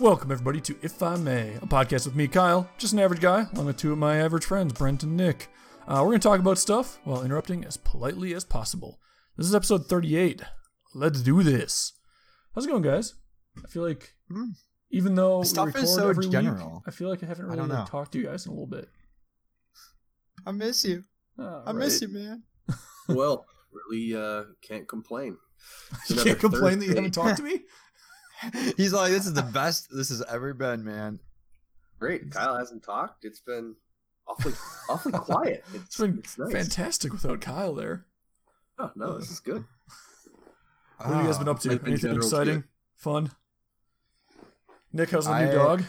Welcome, everybody, to If I May, a podcast with me, Kyle, just an average guy, along with two of my average friends, Brent and Nick. Uh, we're going to talk about stuff while interrupting as politely as possible. This is episode 38. Let's do this. How's it going, guys? I feel like, Hmm. even though Stuff we record is so every week. I feel like I haven't really don't like, talked to you guys in a little bit. I miss you. All I miss you, man. well, really uh, can't complain. You can't complain that you Thursday. haven't talked to me? He's like, this is the best this has ever been, man. Great, Kyle hasn't talked. It's been awfully, awfully quiet. It's, It's been it's nice. fantastic without Kyle there. Oh, no, this is good. What have you guys been up to? life Anything exciting? good. Fun? Nick, how's the new dog?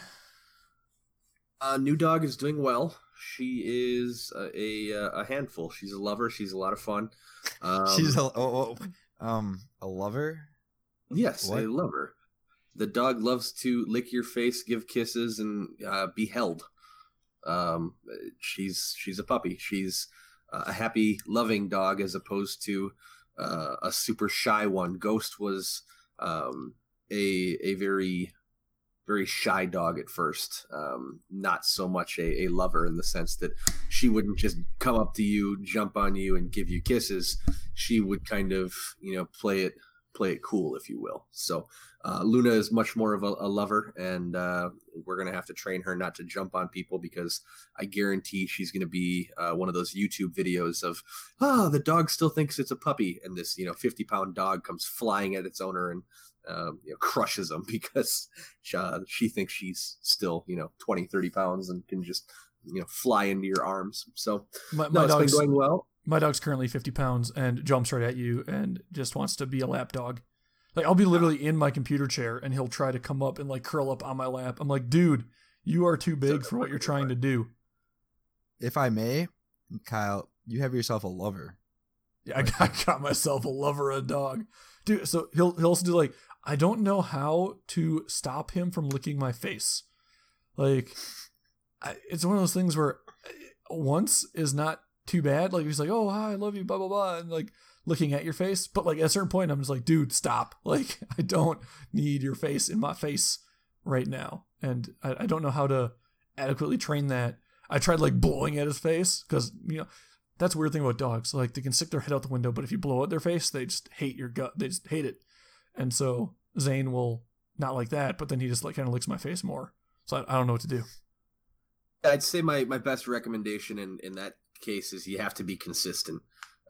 Uh, new dog is doing well. She is a, a a handful. She's a lover. She's a lot of fun. Um, She's a oh, oh, um a lover. yes, What? a lover. The dog loves to lick your face, give kisses, and uh, be held. Um, she's she's a puppy. She's a happy, loving dog as opposed to uh, a super shy one. Ghost was um, a a very very shy dog at first. Um, not so much a, a lover in the sense that she wouldn't just come up to you, jump on you, and give you kisses. She would kind of you know play it play it cool, if you will. So uh, Luna is much more of a, a lover, and uh, we're gonna have to train her not to jump on people because I guarantee she's gonna be uh, one of those YouTube videos of, oh, the dog still thinks it's a puppy, and this you know fifty pound dog comes flying at its owner and um, you know crushes him because uh, she thinks she's still you know 20, 30 pounds and can just you know fly into your arms. So My, no, my it's been going well. My dog's currently 50 pounds and jumps right at you and just wants to be a lap dog. Like I'll be literally in my computer chair and he'll try to come up and like curl up on my lap. I'm like, dude, you are too big for what you're trying to do. If I may, Kyle, you have yourself a lover. Yeah, I got, I got myself a lover a dog, dude. So he'll he'll also do like I don't know how to stop him from licking my face. Like, I, it's one of those things where uh, once is not too bad. Like he's like, oh hi, I love you, blah blah blah, and like looking at your face. But like at a certain point, I'm just like, dude, stop. Like I don't need your face in my face right now, and I, I don't know how to adequately train that. I tried like blowing at his face because you know that's weird thing about dogs. Like they can stick their head out the window, but if you blow at their face, they just hate your gut. They just hate it. And so Zane will not like that, but then he just like kind of licks my face more. So I, I don't know what to do. I'd say my, my best recommendation in, in that case is you have to be consistent.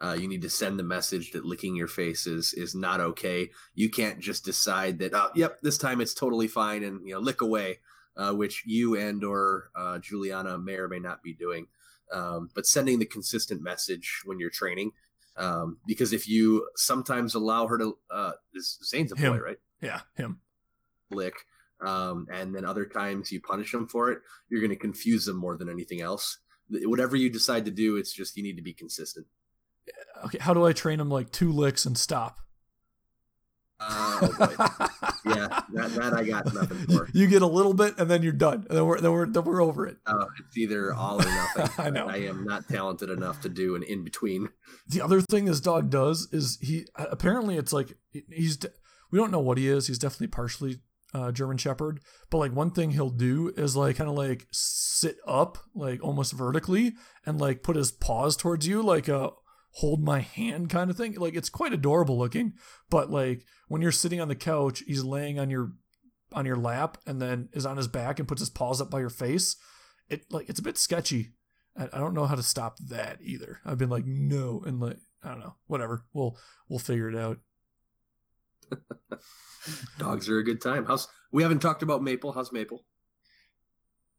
Uh, you need to send the message that licking your face is is not okay. You can't just decide that, oh, yep, this time it's totally fine and you know lick away, uh, which you and or uh, Juliana may or may not be doing. Um, but sending the consistent message when you're training, um, because if you sometimes allow her to, uh, this Zane's a boy, right? Yeah, him. lick um, and then other times you punish them for it you're going to confuse them more than anything else whatever you decide to do it's just you need to be consistent Okay, how do I train him like two licks and stop? uh, oh boy. yeah that, that i got nothing for you get a little bit and then you're done. And then we're then we're then we're over it. uh, it's either all or nothing I know. i am not talented enough to do an in-between The other thing this dog does is he apparently it's like he's we don't know what he is. He's definitely partially uh, German Shepherd, but like one thing he'll do is like kind of like sit up like almost vertically and like put his paws towards you like a hold my hand kind of thing. Like it's quite adorable looking, but like when you're sitting on the couch, he's laying on your on your lap and then is on his back and puts his paws up by your face. It like it's a bit sketchy. I, I don't know how to stop that either. I've been like no and like I don't know. Whatever. We'll we'll figure it out. Dogs are a good time how's we haven't talked about maple how's maple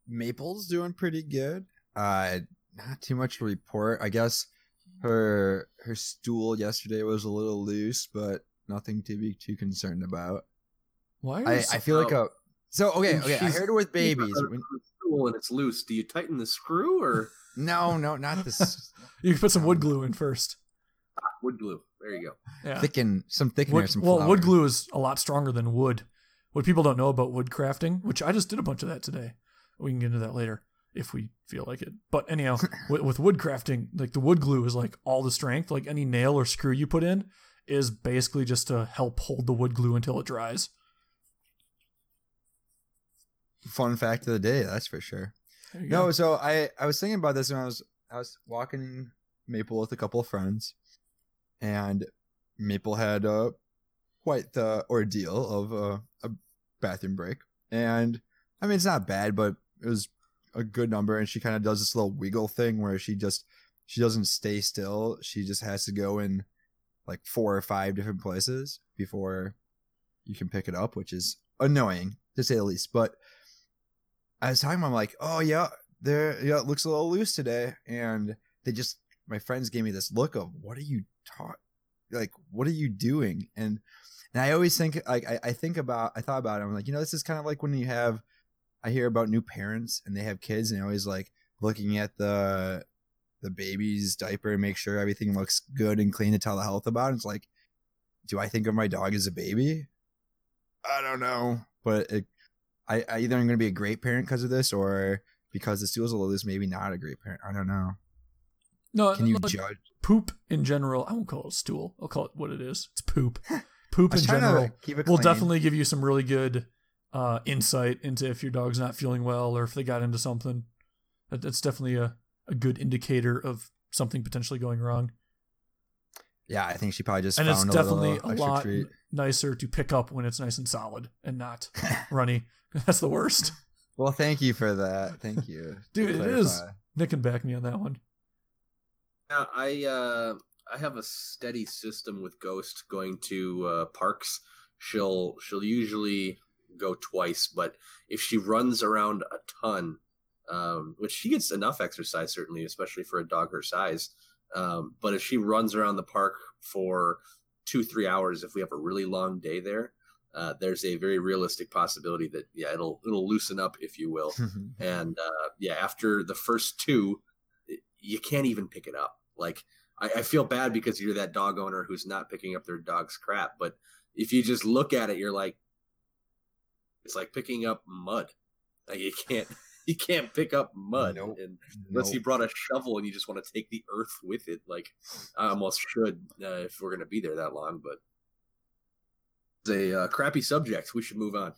Maple's doing pretty good. Uh not too much to report. I guess her her stool yesterday was a little loose, but nothing to be too concerned about. Why? Are I, you so- I feel like a so okay, When okay. I heard it with babies. When, stool and it's loose do you tighten the screw or no, no, not this you can put some wood glue in first. wood glue there you go Yeah. thicken some thickener, Wood, some well, flour. wood glue is a lot stronger than wood. What people don't know about wood crafting, which I just did a bunch of that today. We can get into that later if we feel like it. But anyhow, with, with wood crafting, like the wood glue is like all the strength. Like any nail or screw you put in is basically just to help hold the wood glue until it dries. fun fact of the day. That's for sure. No, go. so I I was thinking about this when I was I was walking Maple with a couple of friends, and Maple had uh, quite the ordeal of uh, a bathroom break, and I mean it's not bad, but it was a good number, and she kind of does this little wiggle thing where she just she doesn't stay still, she just has to go in like four or five different places before you can pick it up, which is annoying to say the least, but. I was talking, I'm like, oh yeah, there, yeah, it looks a little loose today, and they just, my friends gave me this look of, what are you taught, like, what are you doing? And and I always think, like, I, I think about, I thought about it. I'm like, you know, this is kind of like when you have, I hear about new parents and they have kids, and they're always like looking at the the baby's diaper and make sure everything looks good and clean to tell the health about. It. It's like, do I think of my dog as a baby? I don't know, but it I, I either I'm going to be a great parent because of this, or because the stool's a little loose, maybe not a great parent. I don't know. No, Can you judge? poop in general? I won't call it a stool. I'll call it what it is. It's poop. Poop in general We'll definitely give you some really good uh, insight into if your dog's not feeling well or if they got into something. That, that's definitely a, a good indicator of something potentially going wrong. Yeah, I think she probably just and it's a definitely little a lot treat. nicer to pick up when it's nice and solid and not runny. That's the worst. well, thank you for that. Thank you, Dude, it is. Nick can back me on that one. Yeah, I uh, I have a steady system with Ghost going to uh, parks. She'll she'll usually go twice, but if she runs around a ton, um, which she gets enough exercise certainly, especially for a dog her size. Um, but if she runs around the park for two three hours, if we have a really long day there, uh, there's a very realistic possibility that yeah it'll it'll loosen up if you will and uh, yeah, after the first two, you can't even pick it up. Like I, I feel bad because you're that dog owner who's not picking up their dog's crap, but if you just look at it, you're like, it's like picking up mud. Like you can't you can't pick up mud, Nope. and unless you brought a shovel and you just want to take the earth with it. Like I almost should uh, if we're gonna be there that long, but it's a uh, crappy subject. We should move on.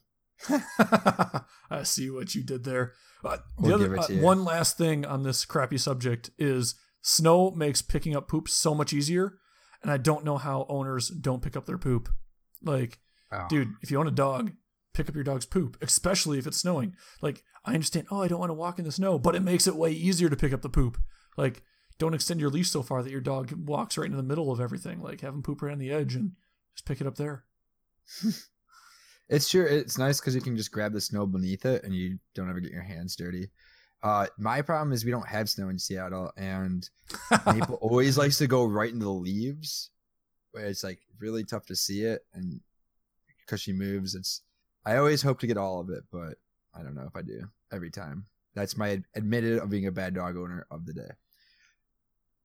I see what you did there. Uh, We'll other, give it uh, you. one last thing on this crappy subject is snow makes picking up poop so much easier, and I don't know how owners don't pick up their poop. Like, Oh. dude, if you own a dog, pick up your dog's poop, especially if it's snowing. Like, I understand, oh, I don't want to walk in the snow, but it makes it way easier to pick up the poop. Like, don't extend your leash so far that your dog walks right into the middle of everything. Like, have him poop right on the edge and just pick it up there. It's sure it's nice because you can just grab the snow beneath it and you don't ever get your hands dirty. Uh, my problem is we don't have snow in Seattle, and Maple always likes to go right into the leaves, where it's like really tough to see it, and because she moves, it's. I always hope to get all of it, but I don't know if I do every time. That's my ad- admitted of being a bad dog owner of the day.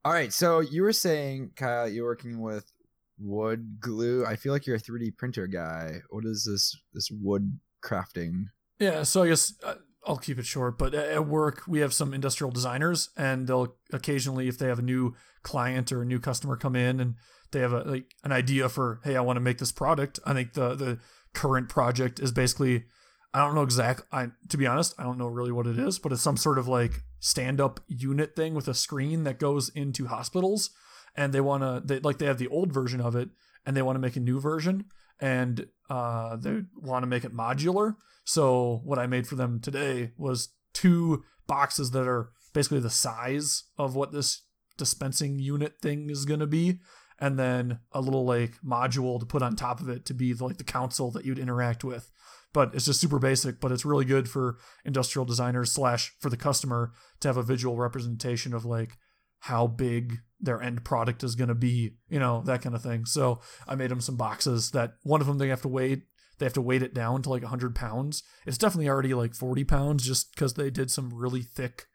All right, so you were saying, Kyle, you're working with wood glue. I feel like you're a 3D printer guy. What is this this wood crafting? Yeah, so I guess uh, I'll keep it short. But at work, we have some industrial designers, and they'll occasionally, if they have a new client or a new customer come in, and they have a like an idea for, hey, I want to make this product. I think the the current project is basically, I don't know exact. I to be honest, I don't know really what it is, but it's some sort of like stand up unit thing with a screen that goes into hospitals, and they want to, they like they have the old version of it, and they want to make a new version, and uh, they want to make it modular. So what I made for them today was two boxes that are basically the size of what this dispensing unit thing is going to be and then a little like module to put on top of it to be the, like the console that you'd interact with but it's just super basic but it's really good for industrial designers slash for the customer to have a visual representation of like how big their end product is going to be you know that kind of thing. So i made them some boxes that one of them they have to weigh they have to weight it down to like 100 pounds. It's definitely already like 40 pounds just because they did some really thick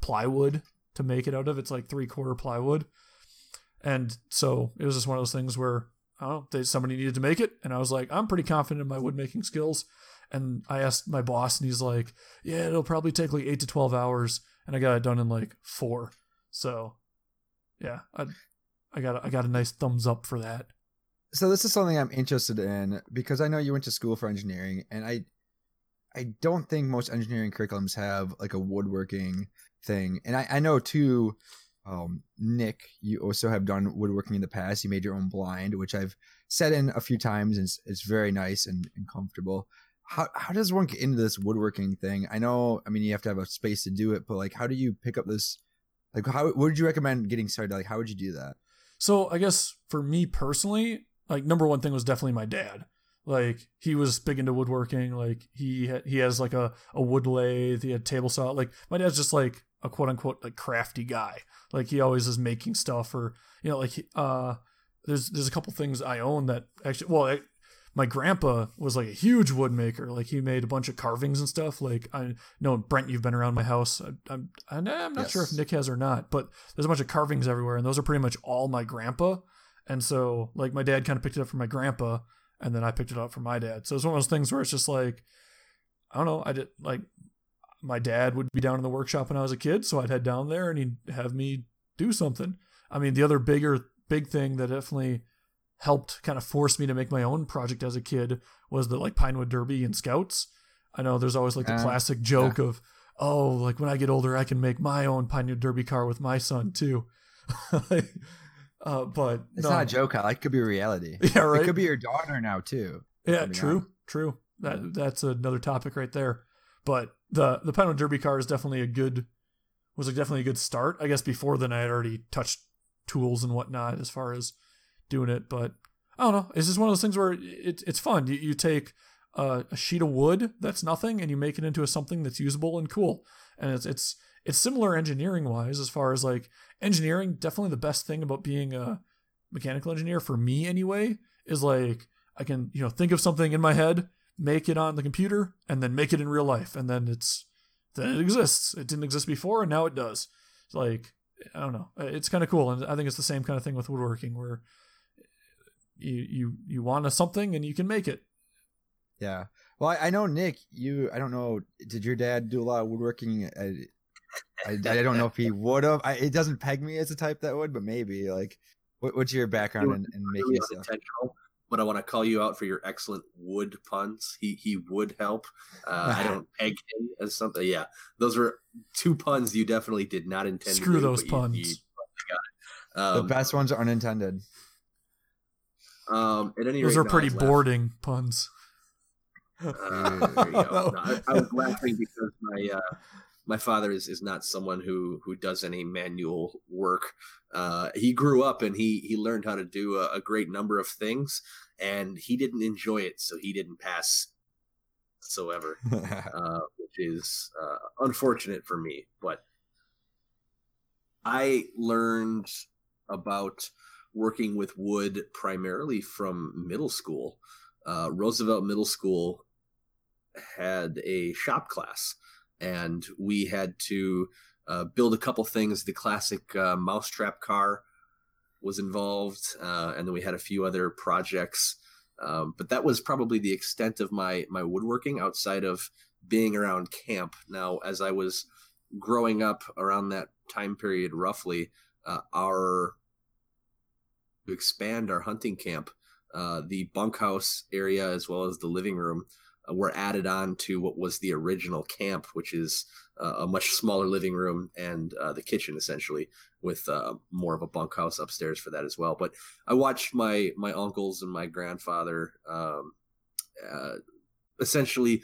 plywood to make it out of. It's like three quarter plywood. And so it was just one of those things where I don't know, they, somebody needed to make it, and I was like, I'm pretty confident in my wood making skills. And I asked my boss, and he's like, Yeah, it'll probably take like eight to twelve hours, and I got it done in like four. So, yeah, I, I got a, I got a nice thumbs up for that. So this is something I'm interested in because I know you went to school for engineering, and I, I don't think most engineering curriculums have like a woodworking thing. And I, I know too, um, Nick, you also have done woodworking in the past. You made your own blind, which I've set in a few times, and it's, it's very nice and, and comfortable. How how does one get into this woodworking thing? I know, I mean, you have to have a space to do it, but like, how do you pick up this? Like, how would you recommend getting started? Like, how would you do that? So I guess for me personally, like number one thing was definitely my dad. Like he was big into woodworking. Like he ha- he has like a, a wood lathe. He had table saw. Like my dad's just like a quote unquote like crafty guy. Like he always is making stuff or you know like uh there's there's a couple things I own that actually well my grandpa was like a huge wood maker. Like he made a bunch of carvings and stuff. Like I know Brent, you've been around my house. I, I'm I'm not Yes. sure if Nick has or not, but there's a bunch of carvings everywhere, and those are pretty much all my grandpa. And so like my dad kind of picked it up from my grandpa, and then I picked it up from my dad. So it's one of those things where it's just like I don't know. I did like my dad would be down in the workshop when I was a kid, so I'd head down there and he'd have me do something. I mean, the other bigger big thing that definitely helped kind of force me to make my own project as a kid was the like Pinewood Derby and Scouts. I know there's always like the Uh, classic joke of, oh, like when I get older, I can make my own Pinewood Derby car with my son too. uh, but It's no. not a joke, I It could be reality. Yeah, right. It could be your daughter now too. Yeah, true, on. true. That that's another topic right there. But the the Pinewood Derby car is definitely a good was a definitely a good start. I guess before then I had already touched tools and whatnot as far as doing it. But I don't know. It's just one of those things where it, it's fun. You, you take a, a sheet of wood that's nothing and you make it into a something that's usable and cool. And it's it's it's similar engineering wise as far as like engineering. Definitely the best thing about being a mechanical engineer for me anyway is like I can you know think of something in my head, make it on the computer, and then make it in real life, and then it's then it exists. It didn't exist before, and now it does. Like I don't know. It's kind of cool, and I think it's the same kind of thing with woodworking, where you you you want a something and you can make it. Yeah. Well, I, I know Nick. You, I don't know. Did your dad do a lot of woodworking? I, I, I don't know if he would have. I, it doesn't peg me as a type that would, but maybe. Like, what, what's your background in, in making really stuff? unintentional, but I want to call you out for your excellent wood puns. He he would help. Uh, I don't peg him as something. Yeah, those were two puns you definitely did not intend. to Screw do, those but you- puns. you got it. the Um, best ones are unintended. Um, at any Those rate, are no, pretty laughing. boarding puns. Uh, go. No, I, I was laughing because my uh, my father is, is not someone who who does any manual work. Uh, he grew up and he he learned how to do a, a great number of things, and he didn't enjoy it, so he didn't pass whatsoever, uh, which is uh, unfortunate for me. But I learned about working with wood primarily from middle school. Uh, Roosevelt Middle School had a shop class, and we had to uh, build a couple things. The classic uh, mousetrap car was involved, uh, and then we had a few other projects. Um, but that was probably the extent of my my woodworking outside of being around camp. Now, as I was growing up around that time period, roughly, uh, our to expand our hunting camp, uh, the bunkhouse area as well as the living room uh, were added on to what was the original camp, which is uh, a much smaller living room and uh, the kitchen essentially, with uh, more of a bunkhouse upstairs for that as well. But I watched my my uncles and my grandfather um, uh, essentially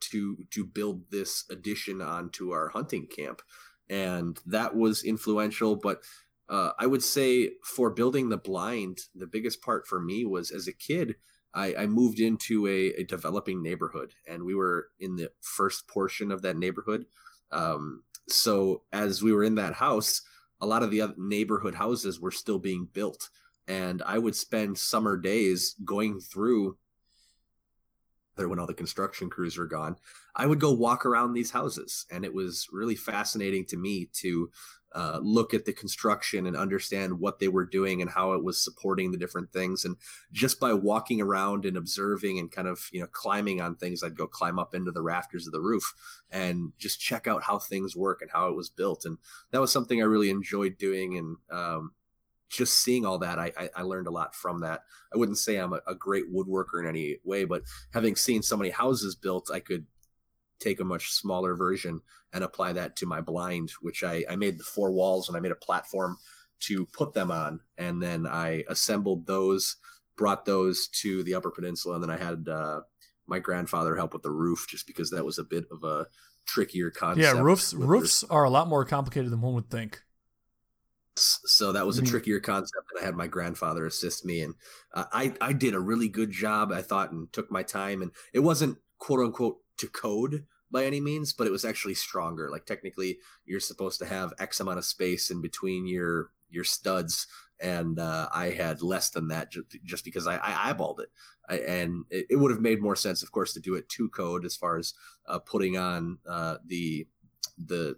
to to build this addition onto our hunting camp, and that was influential. But uh, I would say for building the blind, the biggest part for me was as a kid, I, I moved into a, a developing neighborhood, and we were in the first portion of that neighborhood. Um, so as we were in that house, a lot of the other neighborhood houses were still being built, and I would spend summer days going through there when all the construction crews were gone. I would go walk around these houses, and it was really fascinating to me to uh, look at the construction and understand what they were doing and how it was supporting the different things. And just by walking around and observing and kind of you know climbing on things, I'd go climb up into the rafters of the roof and just check out how things work and how it was built. And that was something I really enjoyed doing. And um, just seeing all that, I, I, I learned a lot from that. I wouldn't say I'm a, a great woodworker in any way, but having seen so many houses built, I could take a much smaller version and apply that to my blind, which I, I made the four walls and I made a platform to put them on. And then I assembled those, brought those to the Upper Peninsula, and then I had uh, my grandfather help with the roof just because that was a bit of a trickier concept. Yeah, roofs roofs are a lot more complicated than one would think. so that was a trickier concept and i had my grandfather assist me and uh, i i did a really good job i thought and took my time and it wasn't quote unquote to code by any means but it was actually stronger like technically you're supposed to have x amount of space in between your your studs and uh, i had less than that just, just because i, I eyeballed it I, and it, it would have made more sense of course to do it to code as far as uh, putting on uh, the the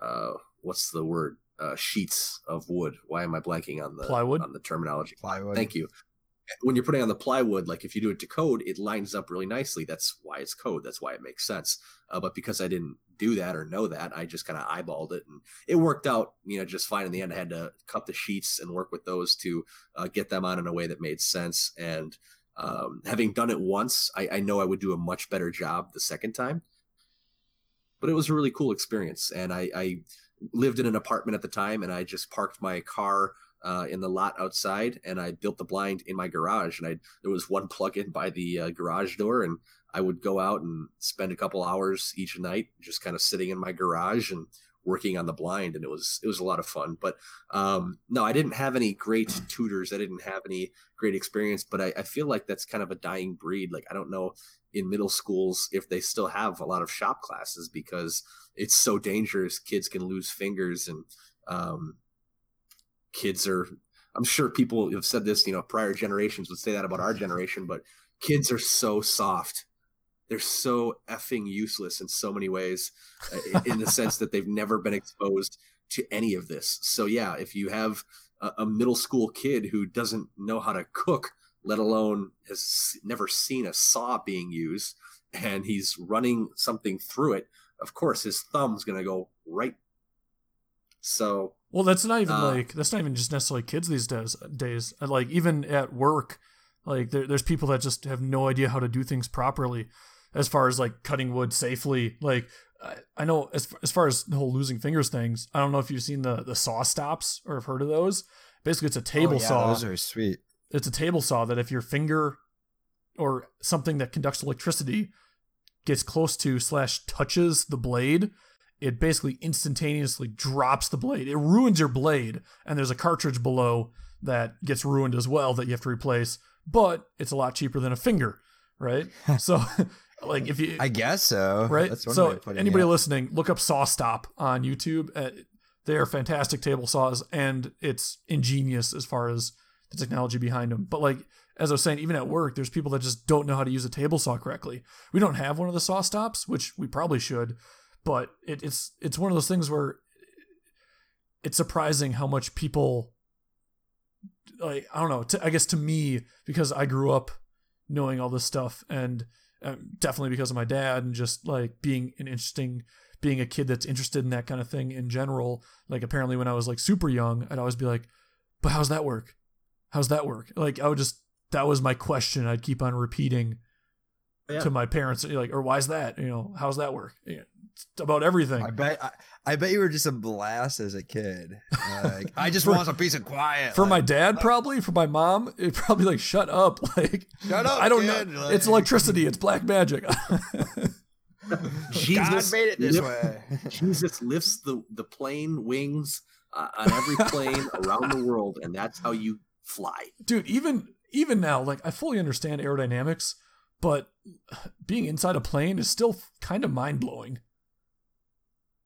uh, what's the word uh, sheets of wood. Why am I blanking on the Plywood? on the terminology? Plywood. Thank you. When you're putting on the plywood, like if you do it to code, it lines up really nicely. That's why it's code. That's why it makes sense. Uh, but because I didn't do that or know that, I just kind of eyeballed it, and it worked out, you know, just fine. In the end, I had to cut the sheets and work with those to uh, get them on in a way that made sense. And um, having done it once, I, I know I would do a much better job the second time. But it was a really cool experience, and I, I lived in an apartment at the time and I just parked my car uh, in the lot outside and I built the blind in my garage and I there was one plug in by the uh, garage door and I would go out and spend a couple hours each night just kind of sitting in my garage and working on the blind and it was it was a lot of fun. But um no i didn't have any great tutors. I didn't have any great experience but I, I feel like that's kind of a dying breed. Like i don't know in middle schools if they still have a lot of shop classes because it's so dangerous. Kids can lose fingers and um kids are i'm sure people have said this you know prior generations would say that about our generation but kids are so soft. They're so effing useless in so many ways uh, in the sense that they've never been exposed to any of this. So yeah if you have a, a middle school kid who doesn't know how to cook let alone has never seen a saw being used and he's running something through it of course his thumb's going to go right. So Well, that's not even Uh, like that's not even just necessarily kids these days. Days Uh, like even at work, like there, there's people that just have no idea how to do things properly, as far as like cutting wood safely. Like I, I know as as far as the whole losing fingers things. I don't know if you've seen the the saw stops or have heard of those. Basically, it's a table oh, yeah, saw. Those are sweet. it's a table saw that if your finger or something that conducts electricity gets close to slash touches the blade it basically instantaneously drops the blade it ruins your blade and there's a cartridge below that gets ruined as well that you have to replace but it's a lot cheaper than a finger right so like if you I guess so. right? That's one way so of putting anybody it. listening, look up SawStop on YouTube. Uh, they are fantastic table saws, and it's ingenious as far as the technology behind them. But like as I was saying, even at work, there's people that just don't know how to use a table saw correctly. We don't have one of the saw stops, which we probably should, but it, it's it's one of those things where it's surprising how much people like I don't know. To, I guess to me, because I grew up knowing all this stuff, and um, definitely because of my dad, and just like being an interesting, being a kid that's interested in that kind of thing in general. Like apparently, when I was like super young, I'd always be like, "But how's that work? How's that work?" Like I would just that was my question. I'd keep on repeating Yeah. to my parents, like, or why's that? You know, how's that work? Yeah, it's about everything. I bet I, I bet you were just a blast as a kid. Like I just want some peace and quiet. for my like, dad, probably. For my mom, it probably like shut up. Like Shut up, I don't kid. know. Like- it's electricity. It's black magic. Jesus God Jesus made it this lift- way. Jesus lifts the the plane wings uh, on every plane around the world, and that's how you fly. Dude, even even now, like I fully understand aerodynamics, but being inside a plane is still kind of mind blowing.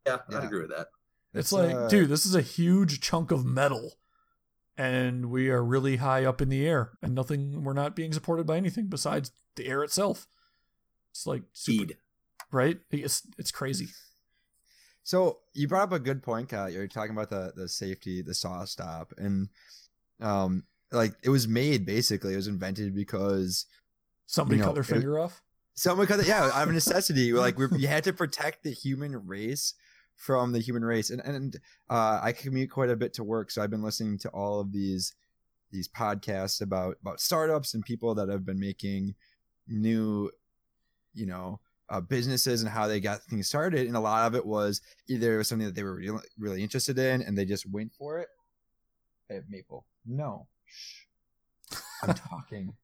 Yeah, Yeah. I'd agree with that. It's, like, uh, dude, this is a huge chunk of metal, and we are really high up in the air, and nothing. We're not being supported by anything besides the air itself. It's like super, Speed. right? It's it's crazy. So you brought up a good point, Kyle. You're talking about the the safety, the saw stop, and um, like it was made basically. It was invented because Somebody You know, cut their it- finger off. someone cut it. Yeah, out of necessity. like we you had to protect the human race from the human race. And and uh, I commute quite a bit to work, so I've been listening to all of these these podcasts about about startups and people that have been making new, you know, uh, businesses and how they got things started. And a lot of it was either it was something that they were really really interested in and they just went for it. Hey, Maple, no, Shh. I'm talking.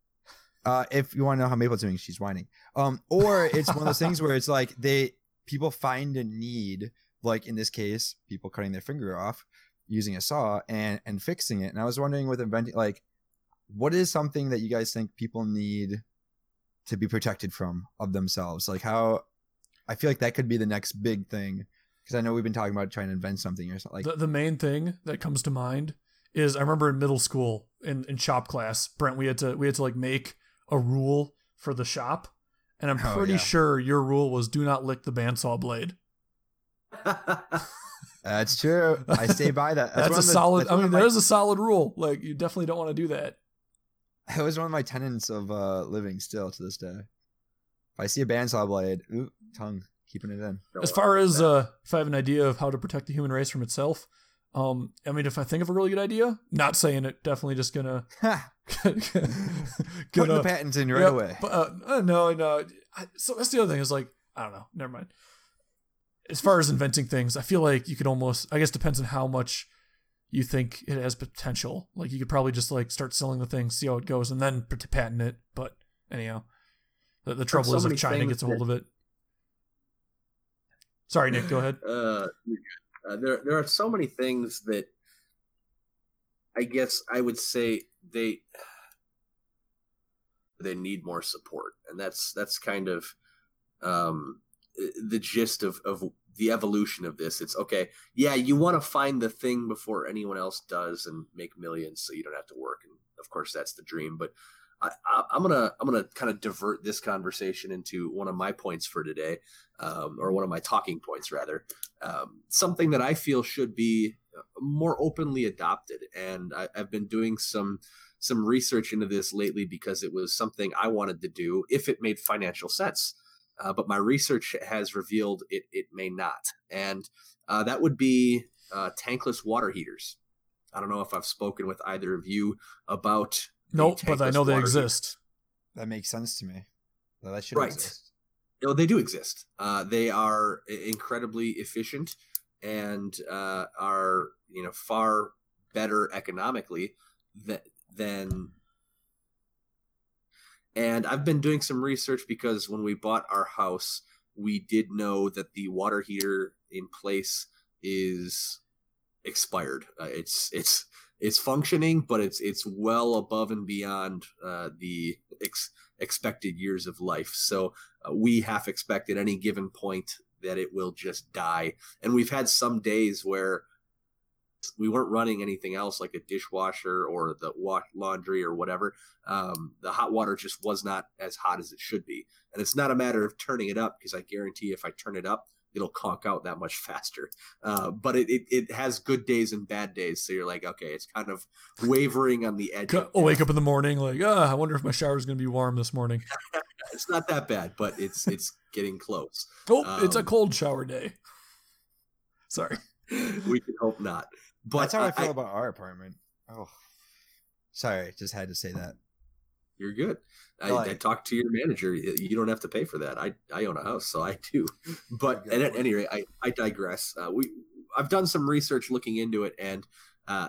Uh, if you want to know how Maple's doing, she's whining. Um, or it's one of those things where it's like they people find a need, like in this case, people cutting their finger off using a saw and and fixing it. And I was wondering with inventing, like, what is something that you guys think people need to be protected from of themselves? Like how I feel like that could be the next big thing because I know we've been talking about trying to invent something or something. Like the, the main thing that comes to mind is I remember in middle school in, in shop class, Brent, we had to we had to like make a rule for the shop, and I'm Oh, pretty yeah. sure your rule was do not lick the bandsaw blade. that's true. I stay by that. That's, one a of the- solid. that's I mean, of my- that is a solid rule. Like you definitely don't want to do that. It was one of my tenets of uh, living still to this day. If I see a bandsaw blade, ooh, tongue, keeping it in. As far as uh, if I have an idea of how to protect the human race from itself, um, I mean, if I think of a really good idea, not saying it, definitely just gonna Ha! gonna Putting the patents in right Yeah, away. But uh, uh, no, no. I, so that's the other thing is like I don't know. Never mind. As far as inventing things, I feel like you could almost. I guess depends on how much you think it has potential. Like you could probably just like start selling the thing, see how it goes, and then pat- patent it. But anyhow, the, the trouble so is if China gets a hold of it. Sorry, Nick. Go ahead. uh, uh, there there are so many things that I guess I would say they they need more support, and that's that's kind of um, the gist of of the evolution of this. It's okay, yeah, you want to find the thing before anyone else does and make millions, so you don't have to work, and of course that's the dream, but. I, I'm gonna I'm gonna kind of divert this conversation into one of my points for today, um, or one of my talking points rather, um, something that I feel should be uh, more openly adopted. And I, I've been doing some some research into this lately because it was something I wanted to do if it made financial sense. Uh, but my research has revealed it it may not, and uh, that would be uh, tankless water heaters. I don't know if I've spoken with either of you about. the Nope, but I know they water heater. exist. That makes sense to me. Well, that should Right. exist. No, they do exist. Uh, they are incredibly efficient and uh, are you know far better economically than than. And I've been doing some research because when we bought our house, we did know that the water heater in place is expired. Uh, it's it's it's functioning, but it's it's well above and beyond uh, the ex- expected years of life. So uh, we half expect at any given point that it will just die. And we've had some days where we weren't running anything else like a dishwasher or the wa- laundry or whatever. Um, the hot water just was not as hot as it should be. And it's not a matter of turning it up because I guarantee if I turn it up, it'll conk out that much faster. Uh, but it, it, it has good days and bad days. So you're like, okay, it's kind of wavering on the edge. I'll wake up in the morning like, ah, I wonder if my shower's gonna be warm this morning. It's not that bad, but it's it's getting close. Oh, it's a Um, cold shower day. Sorry. we can hope not. But That's how I, I- feel I- about our apartment. Oh, sorry, just had to say that. You're good. I, I talked to your manager. You don't have to pay for that. I, I own a house, so I do. But Good at any rate, I, I digress. Uh, we I've done some research looking into it, and uh,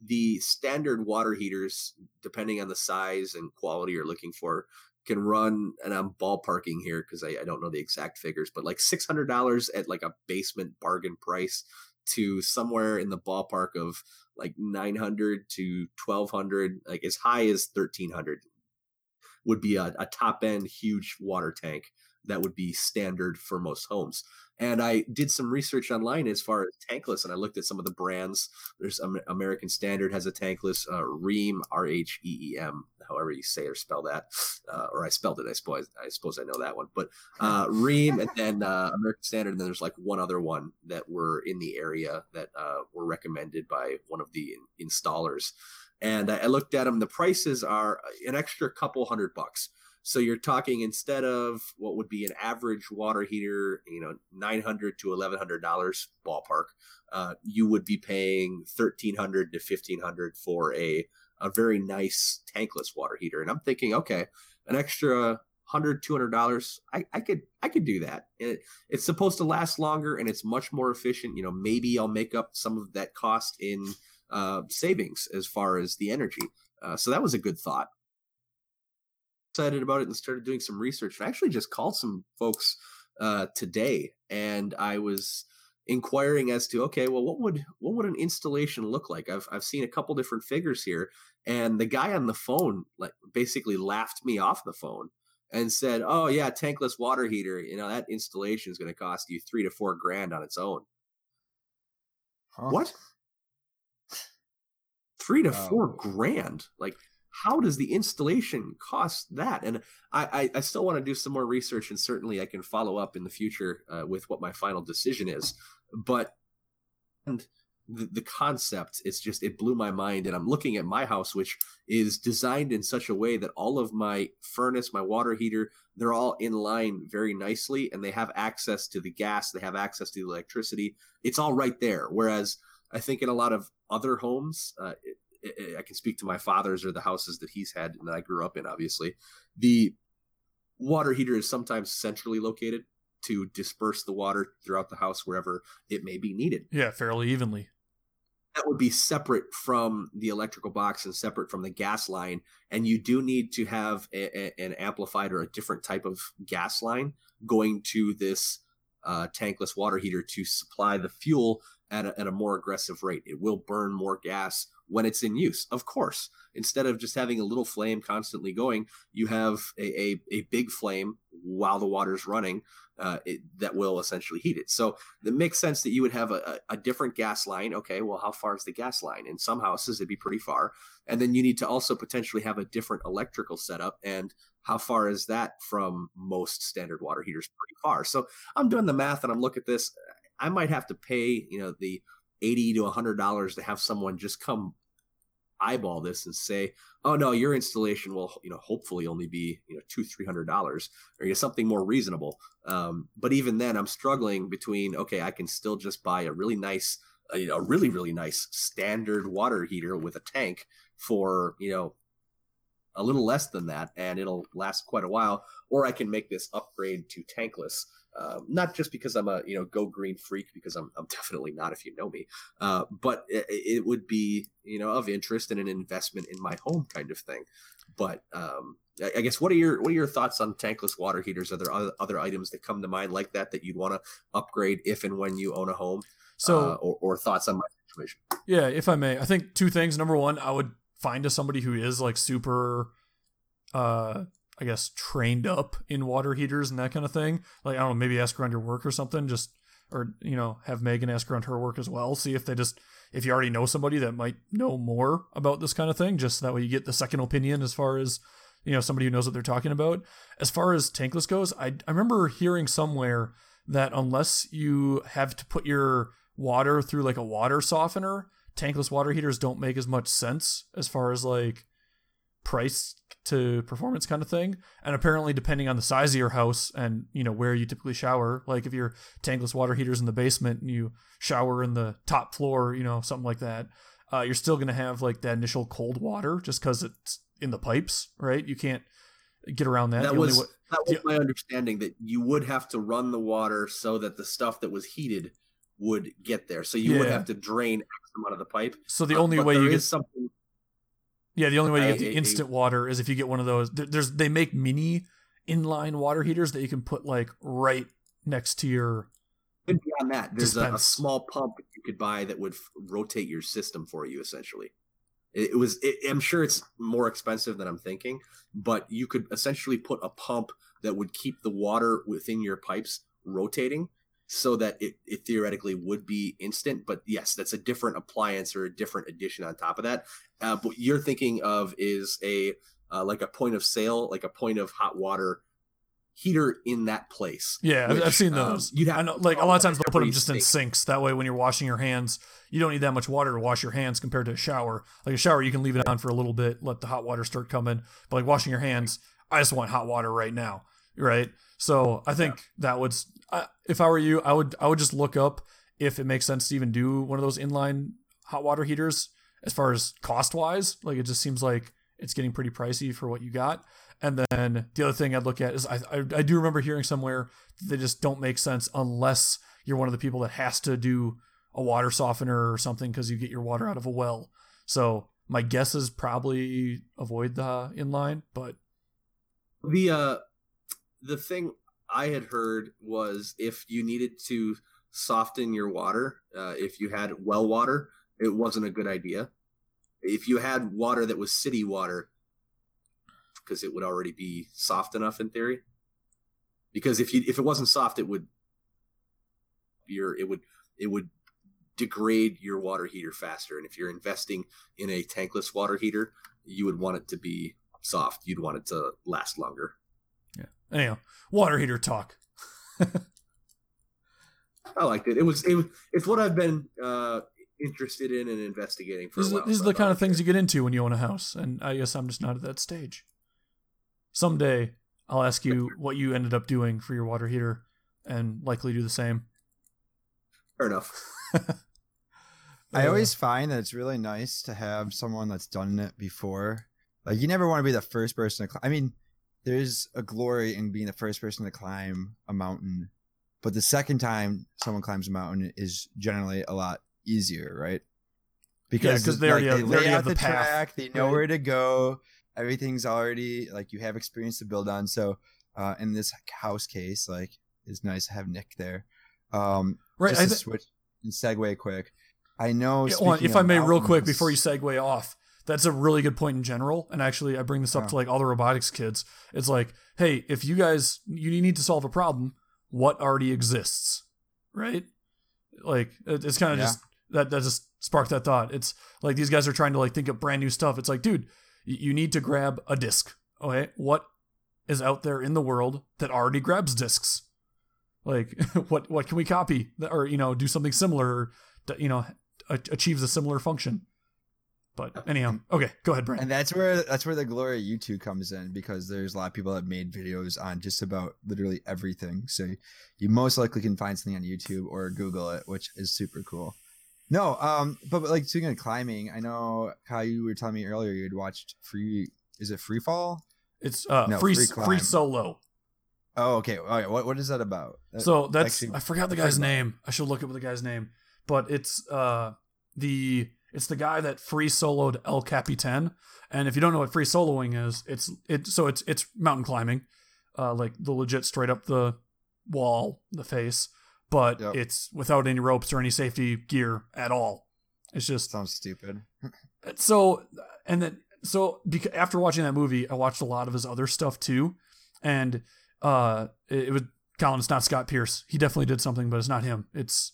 the standard water heaters, depending on the size and quality you're looking for, can run. And I'm ballparking here because I, I don't know the exact figures, but like six hundred dollars at like a basement bargain price to somewhere in the ballpark of like 900 to 1200 like as high as 1300 would be a, a top end huge water tank that would be standard for most homes. And I did some research online as far as tankless, and I looked at some of the brands. There's Am- American Standard has a tankless, uh, Rheem, R H E E M, however you say or spell that, uh, or I spelled it. I suppose I suppose I know that one. But uh, Rheem, and then uh, American Standard, and then there's like one other one that were in the area that uh, were recommended by one of the installers. And I, I looked at them. The prices are an extra couple hundred bucks. So you're talking instead of what would be an average water heater, you know, nine hundred to eleven hundred dollars ballpark, uh, you would be paying thirteen hundred to fifteen hundred for a a very nice tankless water heater. And I'm thinking, okay, an extra hundred, two hundred dollars, I, I could I could do that. It, it's supposed to last longer and it's much more efficient. You know, maybe I'll make up some of that cost in uh, savings as far as the energy. Uh, so that was a good thought. Excited about it and started doing some research. I actually just called some folks uh, today, and I was inquiring as to okay, well, what would what would an installation look like? I've I've seen a couple different figures here, and the guy on the phone like basically laughed me off the phone and said, "Oh yeah, tankless water heater. You know that installation is going to cost you three to four grand on its own." Huh? What? Three to four grand? Like, how does the installation cost that? And I, I, I still want to do some more research, and certainly I can follow up in the future uh, with what my final decision is. But and the, the concept, it's just it blew my mind. And I'm looking at my house, which is designed in such a way that all of my furnace, my water heater, they're all in line very nicely, and they have access to the gas, they have access to the electricity. It's all right there. Whereas I think in a lot of other homes, uh, I can speak to my father's or the houses that he's had and that I grew up in. Obviously, the water heater is sometimes centrally located to disperse the water throughout the house wherever it may be needed. Yeah, fairly evenly. That would be separate from the electrical box and separate from the gas line. And you do need to have a, a- an amplified or a different type of gas line going to this uh, tankless water heater to supply the fuel at a, at a more aggressive rate. It will burn more gas when it's in use, of course. Instead of just having a little flame constantly going, you have a, a, a big flame while the water's running uh, it, that will essentially heat it. So it makes sense that you would have a, a, different gas line. Okay, well, how far is the gas line? In some houses, it'd be pretty far. And then you need to also potentially have a different electrical setup. And how far is that from most standard water heaters? Pretty far. So I'm doing the math and I'm looking at this. I might have to pay, you know, the 80 to 100 dollars to have someone just come eyeball this and say, "Oh no, your installation will, you know, hopefully only be, you know, two, three hundred dollars, or you know, something more reasonable." Um, but even then, I'm struggling between, okay, I can still just buy a really nice, uh, you know, a really, really nice standard water heater with a tank for, you know, a little less than that, and it'll last quite a while, or I can make this upgrade to tankless. Um, not just because I'm a you know go green freak, because I'm I'm definitely not if you know me, uh, but it, it would be you know of interest and an investment in my home kind of thing. But um, I, I guess what are your what are your thoughts on tankless water heaters? Are there other, other items that come to mind like that that you'd want to upgrade if and when you own a home? So uh, or, or thoughts on my situation? Yeah, if I may, I think two things. Number one, I would find a somebody who is like super, uh, I guess trained up in water heaters and that kind of thing. Like I don't know, maybe ask around your work or something. Just or you know have Megan ask around her work as well. See if they just if you already know somebody that might know more about this kind of thing. Just that way you get the second opinion as far as you know somebody who knows what they're talking about. As far as tankless goes, I I remember hearing somewhere that unless you have to put your water through like a water softener, tankless water heaters don't make as much sense as far as like price to performance kind of thing. And apparently depending on the size of your house and, you know, where you typically shower, like if your tankless water heaters in the basement and you shower in the top floor, you know, something like that, uh, you're still going to have like that initial cold water just cuz it's in the pipes, right? You can't get around that. That was wa- that was the- my understanding that you would have to run the water so that the stuff that was heated would get there. So you would have to drain X amount of the pipe. so the Uh, only but way you get something Yeah, the only way you get the instant water is if you get one of those. There's they make mini inline water heaters that you can put like right next to your. And beyond that, there's a, a small pump you could buy that would f- rotate your system for you. Essentially, it, it was. It, I'm sure it's more expensive than I'm thinking, but you could essentially put a pump that would keep the water within your pipes rotating, so that it, it theoretically would be instant. But yes, that's a different appliance or a different addition on top of that. Uh, what you're thinking of is a uh, like a point of sale, like a point of hot water heater in that place. Yeah, I've, I've which, seen um, those. you'd have I know, like a lot of times they'll put them just in sinks. That way, when you're washing your hands, you don't need that much water to wash your hands compared to a shower. Like a shower, you can leave it on for a little bit, let the hot water start coming. But like washing your hands, I just want hot water right now, right? So I think that would, if I were you, I would I would just look up if it makes sense to even do one of those inline hot water heaters as far as cost wise. Like it just seems like it's getting pretty pricey for what you got. And then the other thing I'd look at is I, I, I do remember hearing somewhere they just don't make sense unless you're one of the people that has to do a water softener or something because you get your water out of a well. So my guess is probably avoid the inline, but the uh the thing I had heard was if you needed to soften your water, uh, if you had well water, it wasn't a good idea. If you had water that was city water, because it would already be soft enough in theory. Because if you if it wasn't soft, it would your it would it would degrade your water heater faster. And if you're investing in a tankless water heater, you would want it to be soft. You'd want it to last longer. Yeah. Anyhow, water heater talk. I liked it. It was it it's what I've been uh interested in and investigating for these, a while. These so are the I kind of things share. you get into when you own a house, and I guess I'm just not at that stage. Someday I'll ask you what you ended up doing for your water heater, and likely do the same. Fair enough. I always find that it's really nice to have someone that's done it before. Like you never want to be the first person to climb. I mean, there's a glory in being the first person to climb a mountain, but the second time someone climbs a mountain is generally a lot easier, right? Yeah, 'cause they already have- they lay out the the path, track, they know right? where to go. Everything's already like you have experience to build on. So, uh, in this house case, like it's nice to have Nick there. Um, right. just I to switch and segue quick. I know. Yeah, speaking if I may, real quick before you segue off, that's a really good point in general. And actually, I bring this up Oh. to like all the robotics kids. It's like, hey, if you guys you need to solve a problem, what already exists, right? Like it's kind of Yeah. just that that just sparked that thought. It's like these guys are trying to like think of brand new stuff. It's like, dude, you need to grab a disc. Okay, what is out there in the world that already grabs discs? Like, what what can we copy or you know do something similar? Or, you know, achieves a similar function. But anyhow, okay, go ahead, Brent. And that's where that's where the glory of YouTube comes in because there's a lot of people that made videos on just about literally everything. So you most likely can find something on YouTube or Google it, which is super cool. No, um, but, but like speaking of climbing, I know how you were telling me earlier you'd watched free. Is it Free Fall? It's uh, No, free free free, solo. Oh, okay. All right. What what is that about? That- So that's actually- I forgot the guy's name. I should look up the guy's name. But it's uh the it's the guy that free soloed El Capitan. And if you don't know what free soloing is, it's it so it's it's mountain climbing, uh like the legit straight up the wall, the face, but Yep. it's without any ropes or any safety gear at all. It's just sounds stupid. so and then so because after watching that movie i watched a lot of his other stuff too and uh it, it was colin it's not scott pierce he definitely did something but it's not him it's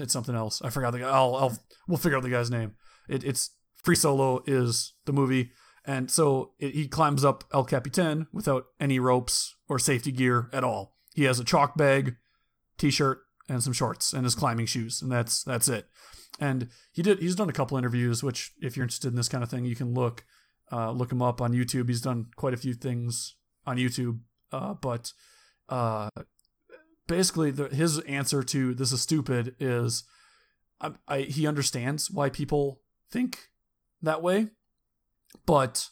it's something else. I forgot the guy i'll, I'll we'll figure out the guy's name. It, it's free solo is the movie. And so it, he climbs up el capitan without any ropes or safety gear at all. He has a chalk bag t-shirt and some shorts and his climbing shoes and that's that's it. And he did he's done a couple interviews which if you're interested in this kind of thing you can look uh, look him up on youtube. He's done quite a few things on youtube uh, but uh, basically the, his answer to this is stupid is I, I, he understands why people think that way but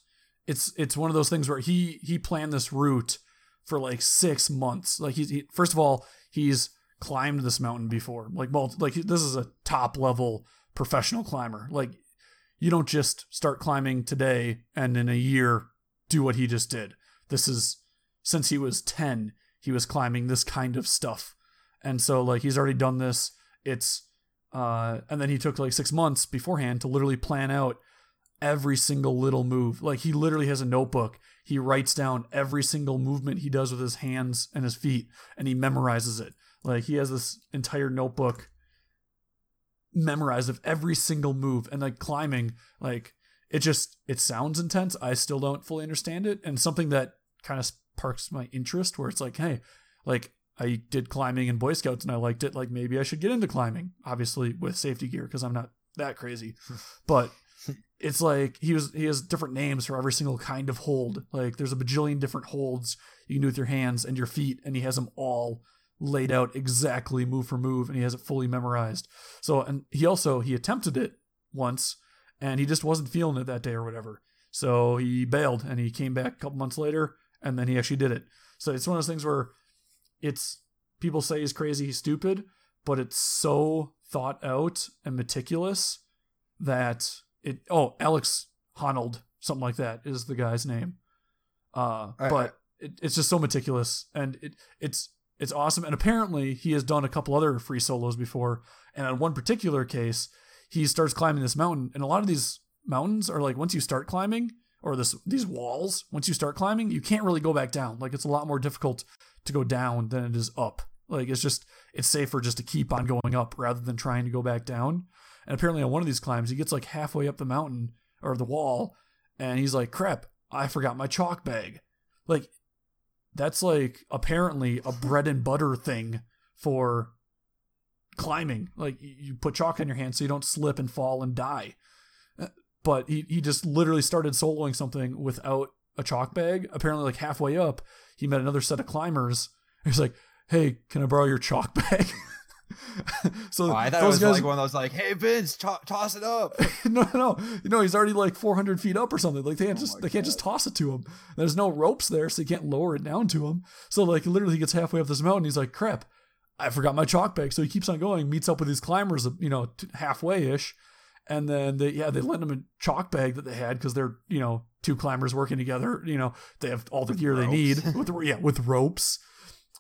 it's it's one of those things where he he planned this route for like six months. Like he's he, first of all he's climbed this mountain before. Like multi, like this is a top level professional climber. Like you don't just start climbing today and in a year do what he just did. This is since he was 10 he was climbing this kind of stuff. And so like he's already done this. It's uh and then he took like 6 months beforehand to literally plan out every single little move. Like he literally has a notebook. He writes down every single movement he does with his hands and his feet and he memorizes it. Like he has this entire notebook memorized of every single move. And like climbing like it just it sounds intense. I still don't fully understand it. And something that kind of sparks my interest where it's like hey like i did climbing in boy scouts and i liked it like maybe i should get into climbing obviously with safety gear because i'm not that crazy but it's like he was he has different names for every single kind of hold. Like there's a bajillion different holds you can do with your hands and your feet, and he has them all laid out exactly move for move, and he has it fully memorized. So and he also he attempted it once, and he just wasn't feeling it that day or whatever. So he bailed, and he came back a couple months later, and then he actually did it. So it's one of those things where it's people say he's crazy, he's stupid, but it's so thought out and meticulous that it oh alex honnold something like that is the guy's name. Uh I- but it, it's just so meticulous and it it's it's awesome. And apparently he has done a couple other free solos before. And on one particular case he starts climbing this mountain. And a lot of these mountains are like once you start climbing or this these walls once you start climbing you can't really go back down like it's a lot more difficult to go down than it is up like it's just it's safer just to keep on going up rather than trying to go back down and apparently on one of these climbs, he gets like halfway up the mountain or the wall, and he's like, "Crap, I forgot my chalk bag." Like, that's like apparently a bread and butter thing for climbing. Like, you- put chalk on your hand so you don't slip and fall and die. But he he just literally started soloing something without a chalk bag. Apparently, like halfway up, he met another set of climbers. He's like, "Hey, can I borrow your chalk bag?" so Oh, I thought it those was guys, like one of those like, "Hey Vince, to- toss it up." no, no, you know he's already like 400 feet up or something. Like they can't Oh just they can't just toss it to him. There's no ropes there, so you can't lower it down to him. So like literally, he gets halfway up this mountain. He's like, "Crap, I forgot my chalk bag." So he keeps on going, meets up with these climbers, you know, t- halfway ish, and then they yeah they lend him a chalk bag that they had because they're you know two climbers working together. You know they have all the With gear they need with yeah with ropes.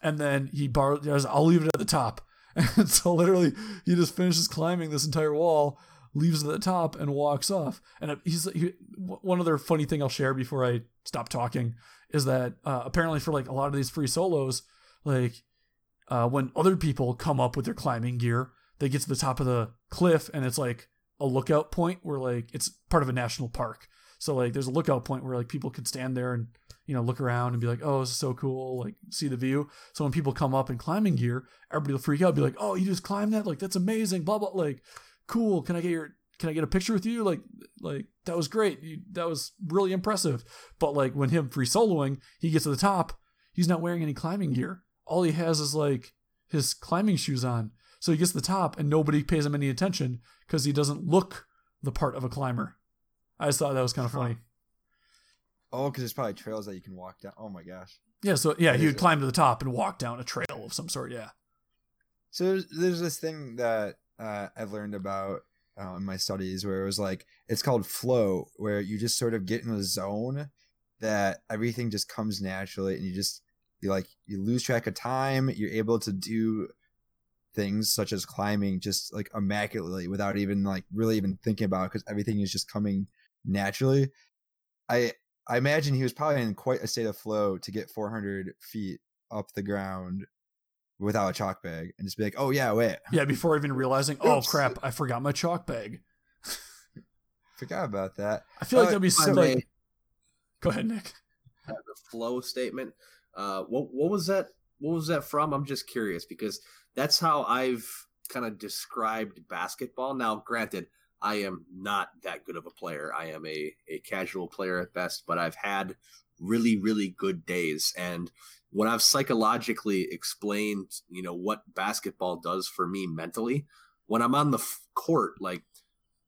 And then he goes, I'll leave it at the top. And so literally, he just finishes climbing this entire wall, leaves it at the top, and walks off. And he's he, one other funny thing I'll share before I stop talking is that uh, apparently for like a lot of these free solos, like uh, when other people come up with their climbing gear, they get to the top of the cliff and it's like a lookout point where like it's part of a national park. So like there's a lookout point where like people can stand there and you know look around and be like, oh, this is so cool, like see the view. So when people come up in climbing gear, everybody will freak out, be like, oh, you just climbed that, like that's amazing, blah blah, like cool. Can I get your can I get a picture with you? Like like that was great. You, that was really impressive. But like when him free soloing, he gets to the top, he's not wearing any climbing gear. All he has is like his climbing shoes on. So he gets to the top and nobody pays him any attention because he doesn't look the part of a climber. I just thought that was kind of funny. oh, because there's probably trails that you can walk down. Oh my gosh. Yeah, so yeah, he would it. climb to the top and walk down a trail of some sort. Yeah. So there's, there's this thing that uh, I've learned about uh, in my studies where it was like it's called flow, where you just sort of get in a zone that everything just comes naturally, and you just you like you lose track of time. You're able to do things such as climbing just like immaculately without even like really even thinking about it because everything is just coming naturally. I I imagine he was probably in quite a state of flow to get 400 feet up the ground without a chalk bag and just be like, oh yeah, wait, Yeah, before even realizing, oh crap, I forgot my chalk bag. forgot about that. I feel like Uh, that'd be if so may- like. Go ahead, Nick. the flow statement. Uh, what what was that? What was that from? I'm just curious because that's how I've kind of described basketball. Now, granted, I am not that good of a player. I am a a casual player at best, but I've had really really good days and when I've psychologically explained, you know, what basketball does for me mentally, when I'm on the f- court, like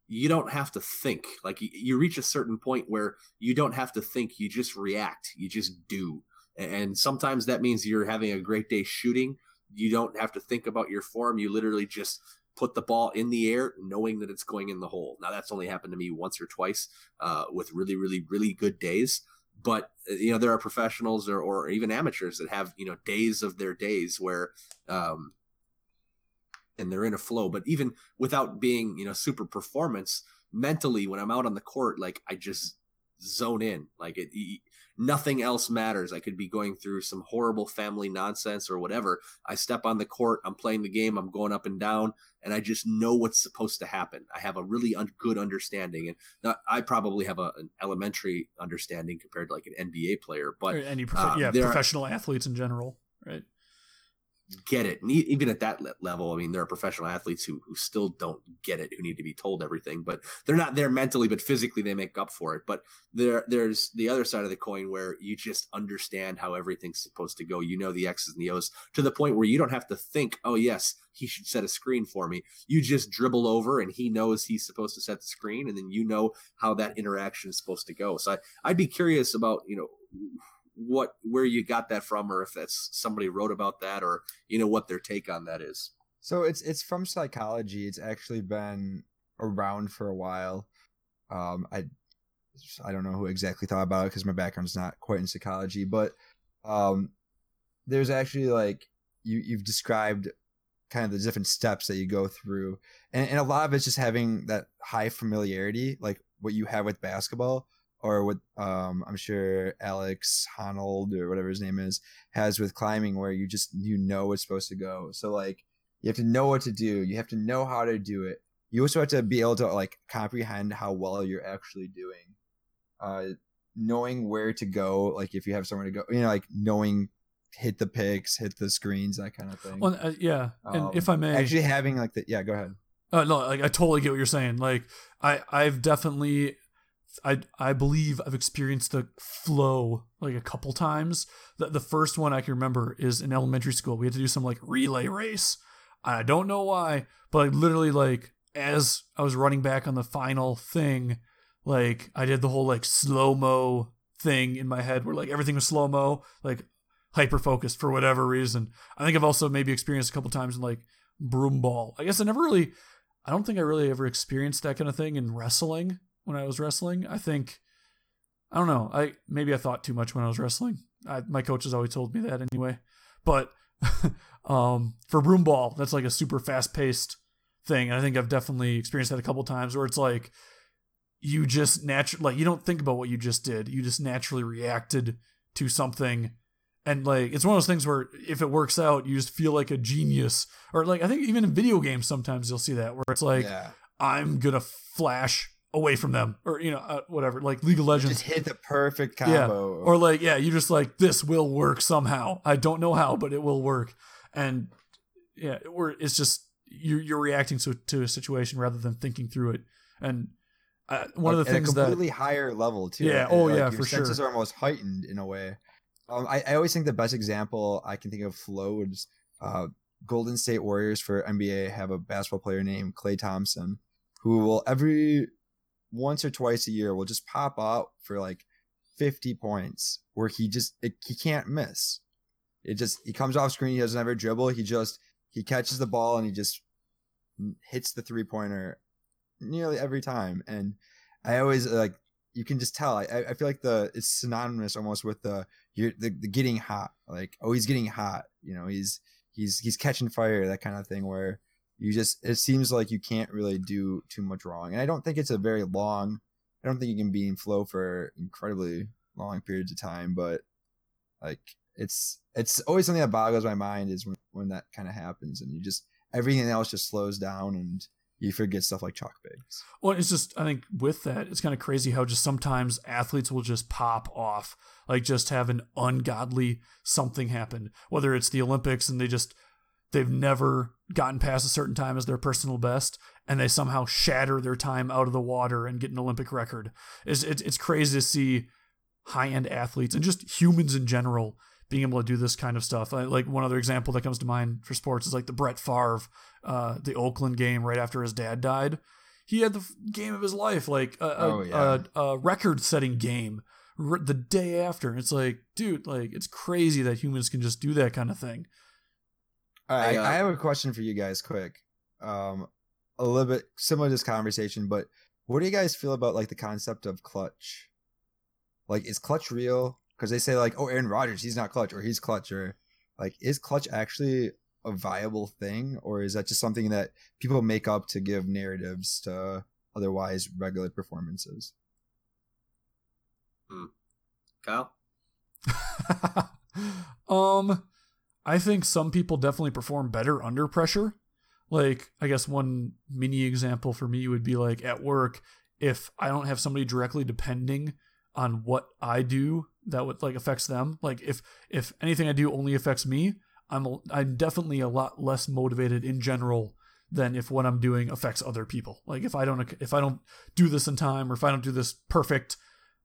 you don't have to think. Like you, you reach a certain point where you don't have to think, you just react, you just do. A- And sometimes that means you're having a great day shooting. You don't have to think about your form. You literally just put the ball in the air, knowing that it's going in the hole. Now that's only happened to me once or twice uh, with really, really, really good days. But uh, you know there are professionals or, or even amateurs that have you know days of their days where um, and they're in a flow. But even without being, you know, super performance, mentally, when I'm out on the court, like I just zone in. Like it, nothing else matters. I could be going through some horrible family nonsense or whatever. I step on the court, I'm playing the game, I'm going up and down, and I just know what's supposed to happen. I have a really un- good understanding, and not, I probably have a, an elementary understanding compared to like an NBA player, but or any prof- uh, yeah there are- professional athletes in general, right? Get it. And even at that level, I mean, there are professional athletes who who still don't get it, who need to be told everything, but they're not there mentally, but physically they make up for it. But there there's the other side of the coin where you just understand how everything's supposed to go. You know the X's and the O's to the point where you don't have to think, oh yes, he should set a screen for me. You just dribble over and he knows he's supposed to set the screen, and then you know how that interaction is supposed to go. So I, I'd be curious about, you know, what where you got that from or if that's somebody wrote about that or you know what their take on that is. So it's it's from psychology. It's actually been around for a while. Um i i don't know who exactly thought about it because my background's not quite in psychology but um there's actually like you you've described kind of the different steps that you go through. And, and a lot of it's just having that high familiarity like what you have with basketball or what um, I'm sure Alex Honnold or whatever his name is has with climbing, where you just you know what's supposed to go. So like you have to know what to do. You have to know how to do it. You also have to be able to like comprehend how well you're actually doing. Uh, knowing where to go, like if you have somewhere to go, you know, like knowing hit the picks, hit the screens, that kind of thing. Well, uh, yeah, and um, if I may, actually having like the yeah, go ahead. Uh, no, like I totally get what you're saying. Like I, I've definitely I I believe I've experienced the flow like a couple times. The the first one I can remember is in elementary school. We had to do some like relay race. I don't know why, but literally like as I was running back on the final thing, like I did the whole like slow mo thing in my head where like everything was slow mo, like hyper focused for whatever reason. I think I've also maybe experienced a couple times in like broomball. I guess I never really I don't think I really ever experienced that kind of thing in wrestling when I was wrestling. I think I don't know. I maybe I thought too much when I was wrestling. I, my coaches always told me that anyway. But um, for broomball, that's like a super fast paced thing. And I think I've definitely experienced that a couple times where it's like you just naturally like you don't think about what you just did. You just naturally reacted to something. And like it's one of those things where if it works out, you just feel like a genius. Or like I think even in video games sometimes you'll see that where it's like yeah. I'm gonna flash away from them or you know uh, whatever like league of legends. just hit the perfect combo. Yeah. or like yeah you just like this will work somehow. I don't know how but it will work. And yeah or it's just you're, you're reacting to, to a situation rather than thinking through it. And uh, one like, of the things a completely that higher level too. Yeah oh like, yeah your for senses sure are almost heightened in a way. Um, I, I always think the best example i can think of flow is uh, golden state warriors for nba have a basketball player named Klay Thompson who will every once or twice a year will just pop out for like 50 points where he just it, he can't miss. It just he comes off screen, he doesn't ever dribble, he just he catches the ball and he just hits the three pointer nearly every time. And I always like you can just tell. I I feel like the it's synonymous almost with the you're the, the getting hot. Like oh he's getting hot. You know he's he's he's catching fire that kind of thing where you just it seems like you can't really do too much wrong and i don't think it's a very long i don't think you can be in flow for incredibly long periods of time but like it's it's always something that boggles my mind is when, when that kind of happens and you just everything else just slows down and you forget stuff like chalk bigs. Well, it's just I think with that, it's kind of crazy how just sometimes athletes will just pop off, like just have an ungodly something happen. Whether it's the Olympics and they just they've never gotten past a certain time as their personal best and they somehow shatter their time out of the water and get an olympic record. It's, it's, it's crazy to see high-end athletes and just humans in general being able to do this kind of stuff. Like one other example that comes to mind for sports is like the brett Favre, uh, the oakland game right after his dad died. He had the game of his life like a, oh, yeah. a, a record-setting game the day after. It's like dude like it's crazy that humans can just do that kind of thing I, uh, I have a question for you guys, quick. Um, a little bit similar to this conversation, but what do you guys feel about like the concept of clutch? Like, is clutch real? Because they say like, oh, Aaron Rodgers, he's not clutch, or he's clutch, or like, is clutch actually a viable thing, or is that just something that people make up to give narratives to otherwise regular performances? Hmm. Kyle. um I think some people definitely perform better under pressure. Like, I guess one mini example for me would be like at work, if I don't have somebody directly depending on what I do that would like affects them, like if if anything I do only affects me, I'm I'm definitely a lot less motivated in general than if what I'm doing affects other people. Like if I don't if I don't do this in time or if I don't do this perfect,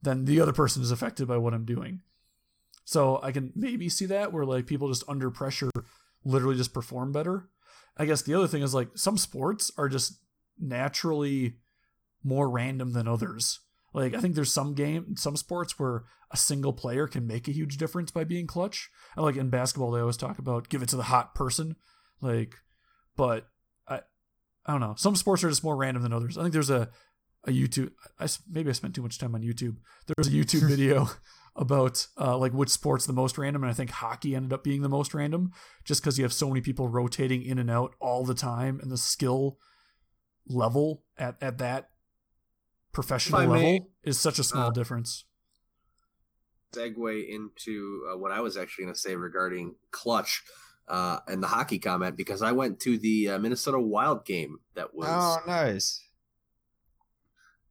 then the other person is affected by what I'm doing. So I can maybe see that where like people just under pressure literally just perform better. I guess the other thing is like some sports are just naturally more random than others. Like I think there's some game, some sports where a single player can make a huge difference by being clutch. And like in basketball, they always talk about give it to the hot person. Like, but I, I don't know. Some sports are just more random than others. I think there's a, a YouTube. I maybe I spent too much time on YouTube. There was a YouTube video about uh, like which sport's the most random, and I think hockey ended up being the most random, just because you have so many people rotating in and out all the time, and the skill level at at that professional level may, is such a small uh, difference. segue into uh, what I was actually going to say regarding clutch uh, and the hockey comment because I went to the uh, Minnesota Wild game that was, Oh, nice.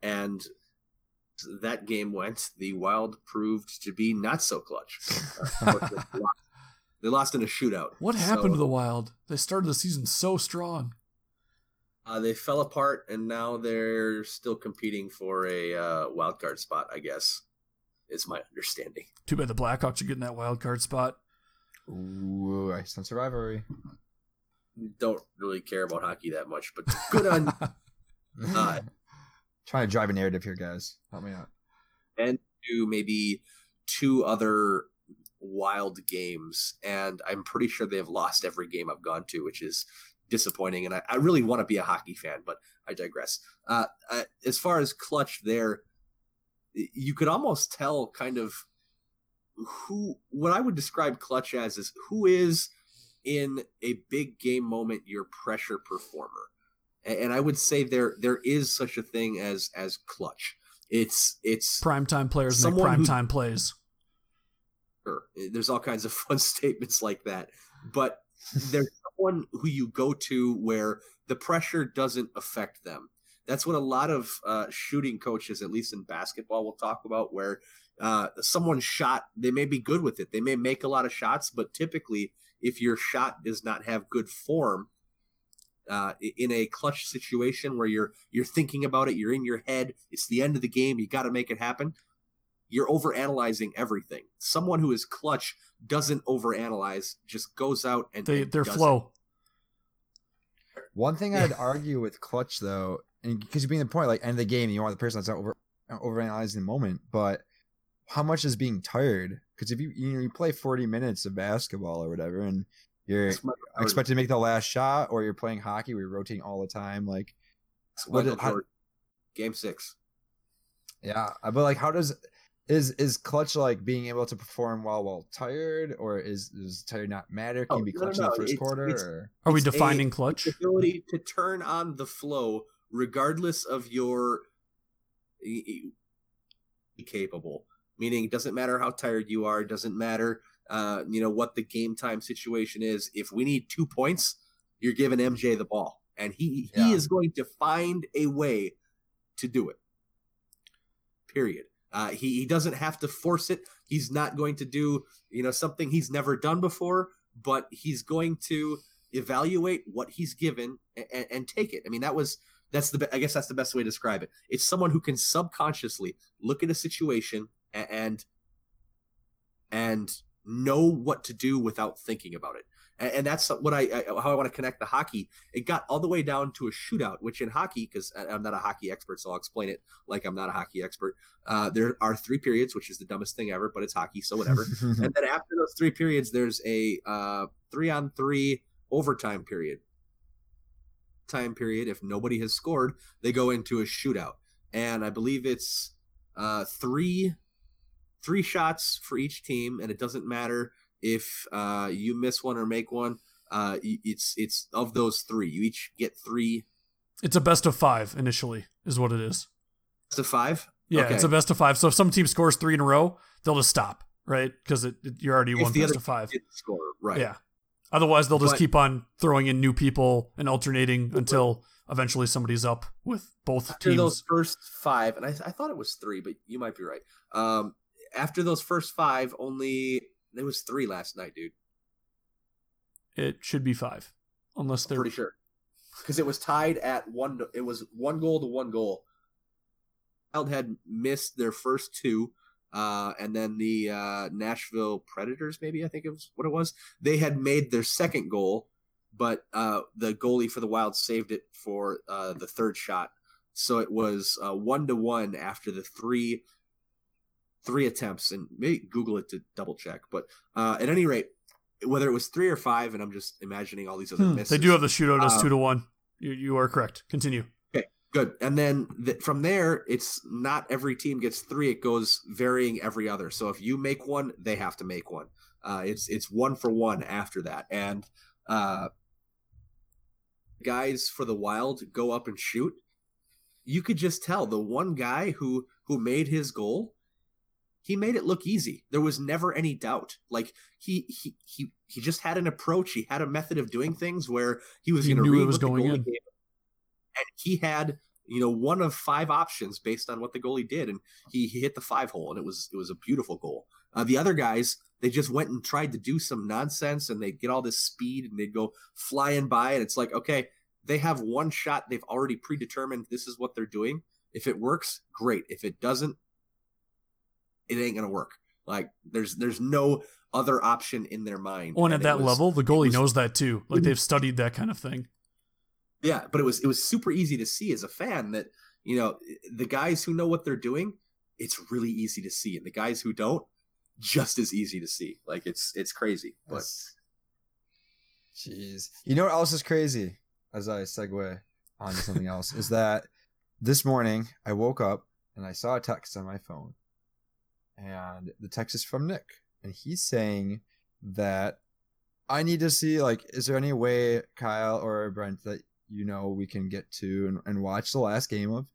and that game went. The Wild proved to be not so clutch. Uh, they lost in a shootout. What happened So, to the Wild? They started the season so strong. Uh, they fell apart, and now they're still competing for a uh, wild card spot. I guess is my understanding. Too bad the Blackhawks are getting that wild card spot. Ooh, I sense a rivalry. Don't really care about hockey that much, but good on Uh, Trying to drive a narrative here, guys. Help me out. and to maybe two other wild games, and I'm pretty sure they've lost every game I've gone to, which is disappointing. And I, I really want to be a hockey fan, but I digress. Uh, uh, as far as clutch, there, you could almost tell kind of who what I would describe clutch as is who is in a big game moment your pressure performer. A- And I would say there there is such a thing as as clutch. It's it's Primetime players make Someone who- primetime plays. Sure. There's all kinds of fun statements like that. But there's someone who you go to where the pressure doesn't affect them. That's what a lot of uh, shooting coaches, at least in basketball, will talk about, where uh, someone's shot, they may be good with it. They may make a lot of shots, but typically, if your shot does not have good form, uh, in a clutch situation where you're you're thinking about it, you're in your head, it's the end of the game, you got to make it happen you're overanalyzing everything. Someone who is clutch doesn't overanalyze, just goes out and They and their does flow. One thing I'd argue with clutch though, and because you're being the point, like end of the game, you want the person that's not over overanalyzing the moment, but how much is being tired? Because if you you know you play forty minutes of basketball or whatever, and it. You're my- I would- expected to make the last shot, or you're playing hockey where you're rotating all the time, like that's what Michael how- Game six. yeah, uh, but like how does is is clutch like being able to perform while while tired, or is does tired not matter? Can Oh, you be no, no, clutch in the first it's- quarter? it's- or Are we It's a- defining clutch? Ability to turn on the flow, regardless of your capable. Meaning, it doesn't matter how tired you are. It doesn't matter, uh, you know, what the game time situation is. If we need two points, you're giving MJ the ball, and he he is going to find a way to do it. Period. Uh, he he doesn't have to force it. He's not going to do you know something he's never done before, but he's going to evaluate what he's given and, and take it. I mean, that was that's the I guess that's the best way to describe it. It's someone who can subconsciously look at a situation and and know what to do without thinking about it. And, and that's what I, I how I want to connect the hockey. It got all the way down to a shootout, which in hockey, because I'm not a hockey expert, so I'll explain it like I'm not a hockey expert. Uh, there are three periods, which is the dumbest thing ever, but it's hockey, so whatever and then after those three periods, there's a uh, three on three overtime period. Time period. If nobody has scored, they go into a shootout, and I believe it's uh, three three shots for each team, and it doesn't matter if uh, you miss one or make one. Uh, it's it's of those three. You each get three It's a best of five initially, is what it is. to five. Yeah, Okay. it's a best of five. So if some team scores three in a row, they'll just stop, right? Because you're already If one the best of five. Score right. Yeah. Otherwise, they'll just But- keep on throwing in new people and alternating until eventually somebody's up with both teams. those first five, and I, I thought it was three, but you might be right. Um, after those first five, only there was three last night, dude. it should be five, unless I'm they're pretty sure because it was tied at one. It was one goal to one goal. Wild had missed their first two, uh, and then the uh, Nashville Predators, maybe I think it was what it was. They had made their second goal, but uh, the goalie for the Wild saved it for uh, the third shot. So it was uh, one to one after the three three attempts, and maybe Google it to double check. But uh, at any rate, whether it was three or five, and I'm just imagining all these other Hmm, misses. they do have the shootout as Um, two to one. You you are correct. Continue. Okay, good. And then th- from there, it's not every team gets three. It goes varying every other. So if you make one, they have to make one. Uh, it's it's one for one after that. And uh, guys for the Wild go up and shoot. You could just tell the one guy who who made his goal. He made it look easy. There was never any doubt. Like he he he he just had an approach. He had a method of doing things where he was going to read was what the going goalie in. gave and he had you know one of five options based on what the goalie did, and he, he hit the five hole, and it was it was a beautiful goal. Uh, the other guys they just went and tried to do some nonsense, and they get all this speed, and they'd go flying by, and it's like okay, they have one shot, they've already predetermined this is what they're doing. If it works, great. If it doesn't, it ain't gonna work. Like there's there's no other option in their mind. Oh, and at that was- level, the goalie was- knows that too. Like Mhm. they've studied that kind of thing. Yeah, but it was it was super easy to see as a fan that you know the guys who know what they're doing, it's really easy to see, and the guys who don't, just as easy to see. Like it's it's crazy, but Jeez. You know what else is crazy? As I segue onto something else, is that this morning I woke up and I saw a text on my phone. And the text is from Nick. And he's saying that I need to see like, is there any way, Kyle or Brent, that you know we can get to and, and watch the last game of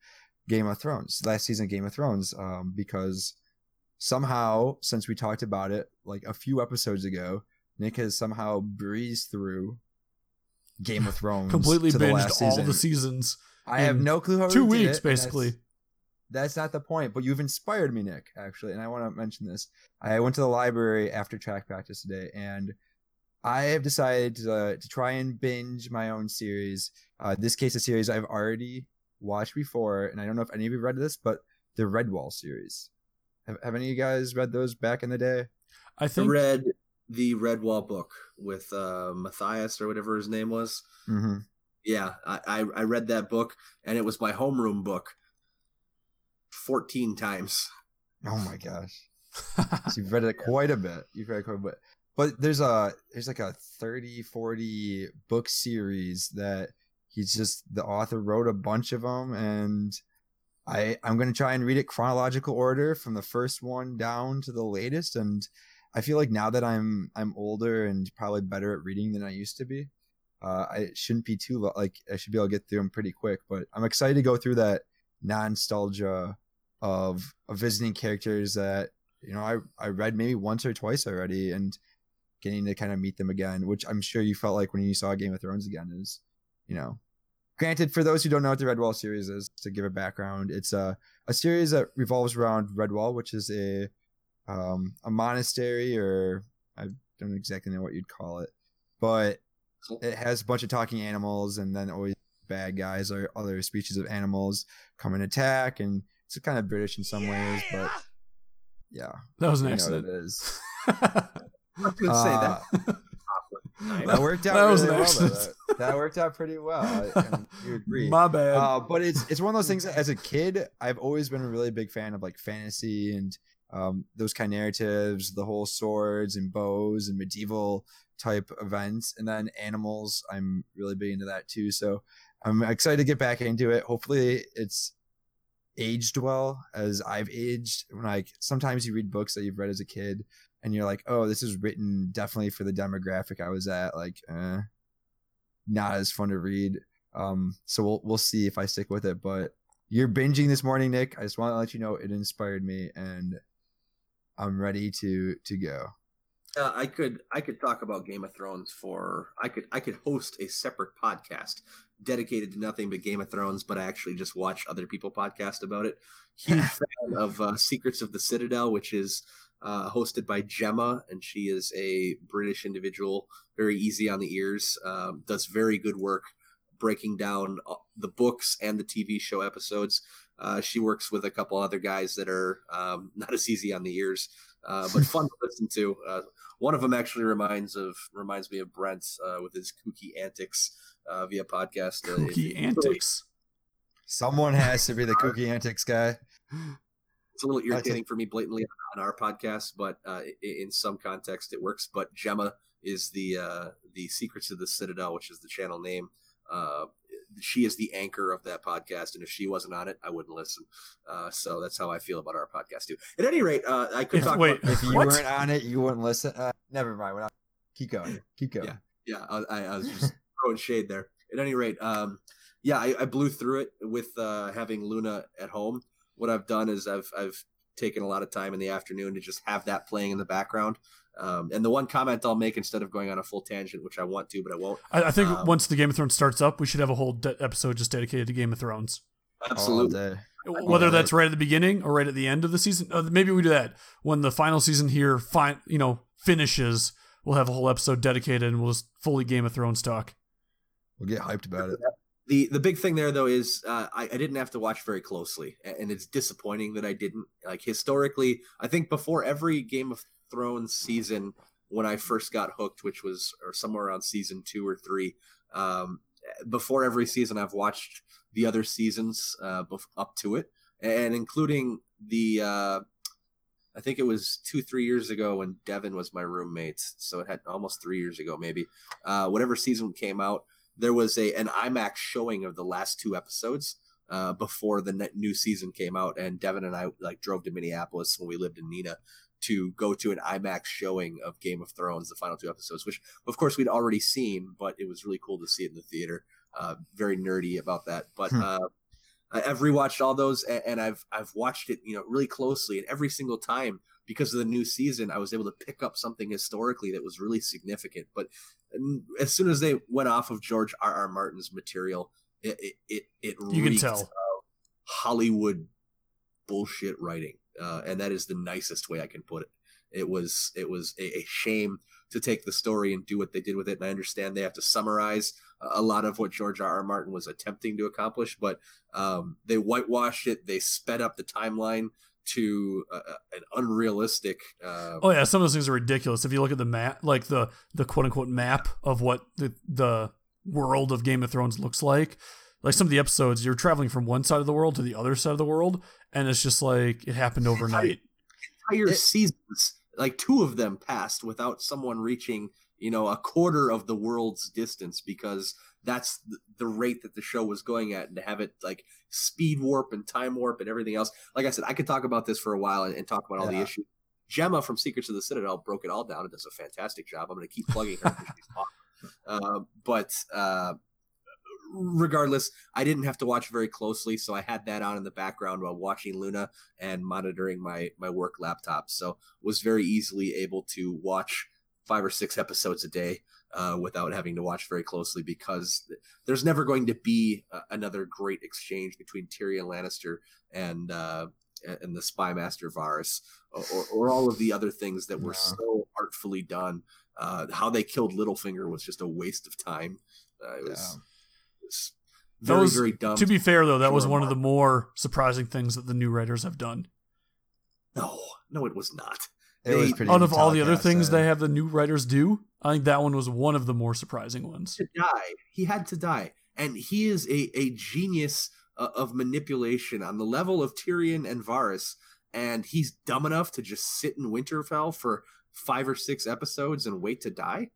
Game of Thrones, last season of Game of Thrones? Um, because somehow, since we talked about it like a few episodes ago, Nick has somehow breezed through Game of Thrones, Completely to the last binged all the seasons. I have no clue how Two weeks, basically. That's not the point, but you've inspired me, Nick, actually, and I want to mention this. I went to the library after track practice today, and I have decided to, uh, to try and binge my own series. Uh, this case, a series I've already watched before, and I don't know if any of you read this, but the Redwall series. Have, have any of you guys read those back in the day? I think I think read the Redwall book with uh, Matthias or whatever his name was. Mm-hmm. Yeah, I, I I read that book, and it was my homeroom book. Fourteen times. Oh my gosh. So you've read it quite a bit. You've read it quite a bit. But there's a there's like a 30, 40 book series that he's just the author wrote a bunch of them and I I'm going to try and read it chronological order from the first one down to the latest and I feel like now that I'm I'm older and probably better at reading than I used to be, uh, I shouldn't be too like I should be able to get through them pretty quick. But I'm excited to go through that nostalgia of, of visiting characters that you know I I read maybe once or twice already and getting to kind of meet them again, which I'm sure you felt like when you saw Game of Thrones again is, you know. Granted, for those who don't know what the Redwall series is, to give a background, it's a, a series that revolves around Redwall, which is a um, a monastery, or I don't exactly know what you'd call it, but it has a bunch of talking animals, and then always bad guys or other species of animals come and attack, and it's kind of British in some ways, but yeah, that was an you know what accident. it is. I was gonna say that. Uh, that worked out That was really an well. accident. That, that worked out pretty well. I, and you agree. My bad. Uh, but it's it's one of those things. That, as a kid, I've always been a really big fan of like fantasy and um, those kind of narratives, the whole swords and bows and medieval type events, and then animals. I'm really big into that too. So I'm excited to get back into it. Hopefully, it's aged well as I've aged. Like sometimes you read books that you've read as a kid, and you're like, oh, this is written definitely for the demographic I was at. Like, eh, not as fun to read. Um, so we'll we'll see if I stick with it. But you're binging this morning, Nick. I just want to let you know it inspired me, and I'm ready to to go. Uh, I could I could talk about Game of Thrones for I could I could host a separate podcast dedicated to nothing but Game of Thrones, but I actually just watch other people podcast about it. Huge fan of uh, Secrets of the Citadel, which is uh, hosted by Gemma, and she is a British individual, very easy on the ears, um, does very good work breaking down uh, the books and the TV show episodes. Uh, she works with a couple other guys that are um, not as easy on the ears, uh, but fun to listen to. Uh, one of them actually reminds of reminds me of Brent uh, with his kooky antics uh, via podcast. Uh, Kooky antics. Someone has to be the kooky antics guy. It's a little irritating for me blatantly on our podcast, but uh, in some context it works. But Gemma is the uh, the Secrets of the Citadel, which is the channel name. She is the anchor of that podcast, and if she wasn't on it, I wouldn't listen. Uh, so that's how I feel about our podcast too. At any rate, uh, I could If- talk. wait, about, If you What? weren't on it, you wouldn't listen. Uh, never mind. We're not. Keep going. Keep going. Yeah. yeah, I, I I was just throwing shade there. At any rate, um, yeah, I, I blew through it with uh, having Luna at home. What I've done is I've I've taken a lot of time in the afternoon to just have that playing in the background. Um, and the one comment I'll make instead of going on a full tangent, which I want to, but I won't. I, I think Um, once the Game of Thrones starts up, we should have a whole de- episode just dedicated to Game of Thrones. Absolutely. Whether that's right at the beginning or right at the end of the season, uh, maybe we do that when the final season here, fine, you know, finishes. We'll have a whole episode dedicated, and we'll just fully Game of Thrones talk. We'll get hyped about it. The the big thing there though is uh, I, I didn't have to watch very closely and it's disappointing that i didn't like historically i think before every game of thrones season when i first got hooked which was or somewhere around season two or three um, before every season i've watched the other seasons uh, up to it and including the uh, i think it was two three years ago when devin was my roommate so it had almost three years ago maybe uh, whatever season came out there was a an IMAX showing of the last two episodes uh, before the new season came out, and Devin and I like drove to Minneapolis when we lived in Nina to go to an IMAX showing of Game of Thrones, the final two episodes, which of course we'd already seen, but it was really cool to see it in the theater. Uh, very nerdy about that, but. Hmm. Uh, I've rewatched all those, and I've I've watched it, you know, really closely, and every single time because of the new season, I was able to pick up something historically that was really significant. But as soon as they went off of George R. R. Martin's material, it it it, it You can tell. Hollywood bullshit writing, uh, and that is the nicest way I can put it. It was it was a, a shame to take the story and do what they did with it, and I understand they have to summarize a- a lot of what George R. R. Martin was attempting to accomplish, but um, they whitewashed it. They sped up the timeline to uh, an unrealistic. Uh, Oh yeah, some of those things are ridiculous. If you look at the map, like the the quote unquote map of what the the world of Game of Thrones looks like, like some of the episodes, you're traveling from one side of the world to the other side of the world, and it's just like it happened overnight. entire It- seasons, like two of them passed without someone reaching, you know, a quarter of the world's distance because that's the rate that the show was going at, and to have it like speed warp and time warp and everything else. Like I said, I could talk about this for a while and, and talk about all the issues. Gemma from Secrets of the Citadel broke it all down and does a fantastic job. I'm going to keep plugging her. she's awesome. Uh, but uh, regardless, I didn't have to watch very closely, so I had that on in the background while watching Luna and monitoring my my work laptop. So was very easily able to watch five or six episodes a day uh, without having to watch very closely because there's never going to be uh, another great exchange between Tyrion Lannister and uh, and the spy master Varys or, or, all of the other things that were No. so artfully done. Uh, how they killed Littlefinger was just a waste of time. Uh, it was, Yeah. it was very was- very dumb. to be fair though, that was one of the more surprising things that the new writers have done. no, no, it was not. It was They- pretty Out of all the other things they have the new writers do, I think that one was one of the more surprising ones. to die. He had to die, and he is a a genius uh, of manipulation on the level of Tyrion and Varys. And he's dumb enough to just sit in Winterfell for five or six episodes and wait to die.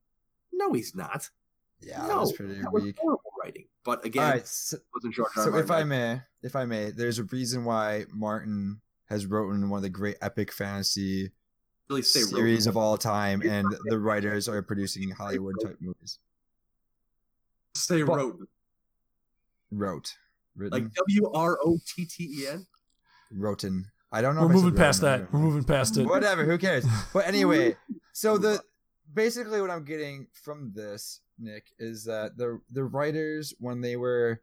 No, he's not. Yeah, that was pretty that was weak. horrible writing. But again, right, so, wasn't George R. so if I may, if I may, there's a reason why Martin has written one of the great epic fantasy really say series wrote, of all time, and the writers are producing Hollywood type movies. say but- wrote Wrote, written, like W R O T T E N. Roten. I don't know. We're if I said moving past that. don't We're moving past it. Whatever. Who cares? But anyway, so the basically, what I'm getting from this, Nick, is that the the writers when they were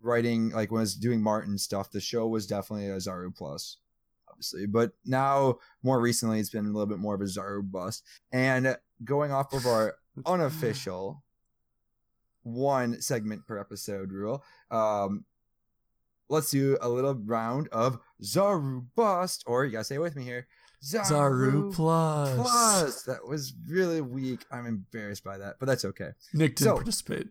writing, like when I was doing Martin stuff, the show was definitely a Zaru plus, obviously. But now, more recently, it's been a little bit more of a Zaru bust. And going off of our unofficial one segment per episode rule, um, let's do a little round of Zaru bust, or you gotta say it with me here. Zaru plus. Plus. That was really weak. I'm embarrassed by that, but that's okay. Nick didn't So- participate.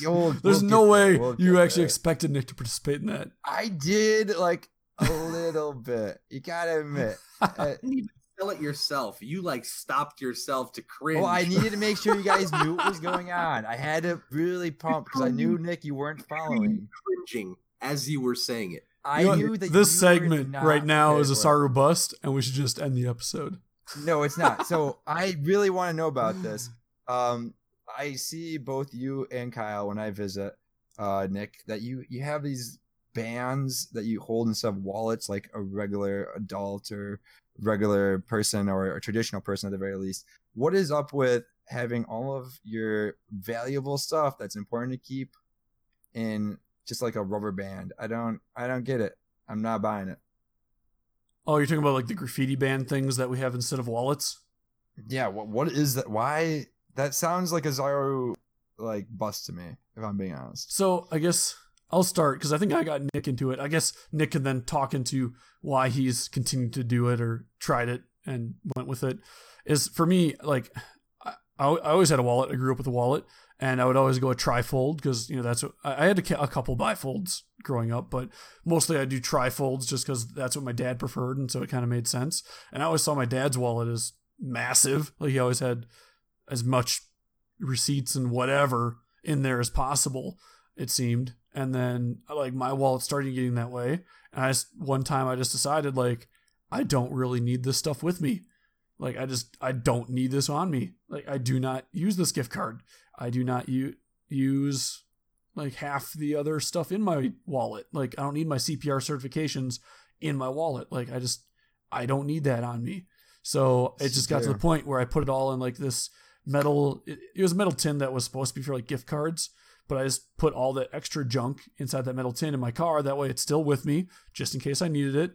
You'll- There's we'll no way there. We'll you actually there. expected Nick to participate in that. I did like a little bit. You gotta admit. Uh, didn't even tell it yourself. You like stopped yourself to cringe. well, I needed to make sure you guys knew what was going on. I had to really pump because I knew Nick, you weren't following. cringing as you were saying it. I You know, knew that this you segment right now is a prepared. Saru bust, and we should just end the episode. No, it's not. So I really want to know about this. Um, I see both you and Kyle when I visit uh, Nick that you you have these bands that you hold instead of wallets like a regular adult or regular person or a traditional person at the very least. What is up with having all of your valuable stuff that's important to keep in just like a rubber band? I don't I don't get it. I'm not buying it. Oh, you're talking about like the Grifiti band things that we have instead of wallets? Yeah, what what is that? Why that sounds like a Zaru like bust to me, if I'm being honest. So I guess I'll start because I think I got Nick into it. I guess Nick can then talk into why he's continued to do it or tried it and went with it. Is for me like I, I always had a wallet. I grew up with a wallet, and I would always go a trifold because you know that's what I had a, a couple bifolds growing up, but mostly I do trifolds just because that's what my dad preferred, and so it kind of made sense. And I always saw my dad's wallet as massive. Like he always had as much receipts and whatever in there as possible it seemed and then like my wallet started getting that way. And i just one time i just decided like i don't really need this stuff with me. Like i just i don't need this on me. Like i do not use this gift card. I do not u- use like half the other stuff in my wallet. Like i don't need my cpr certifications in my wallet. Like i just i don't need that on me. So it just got to the point where i put it all in like this metal it, it was a metal tin that was supposed to be for like gift cards but I just put all that extra junk inside that metal tin in my car. That way it's still with me just in case I needed it.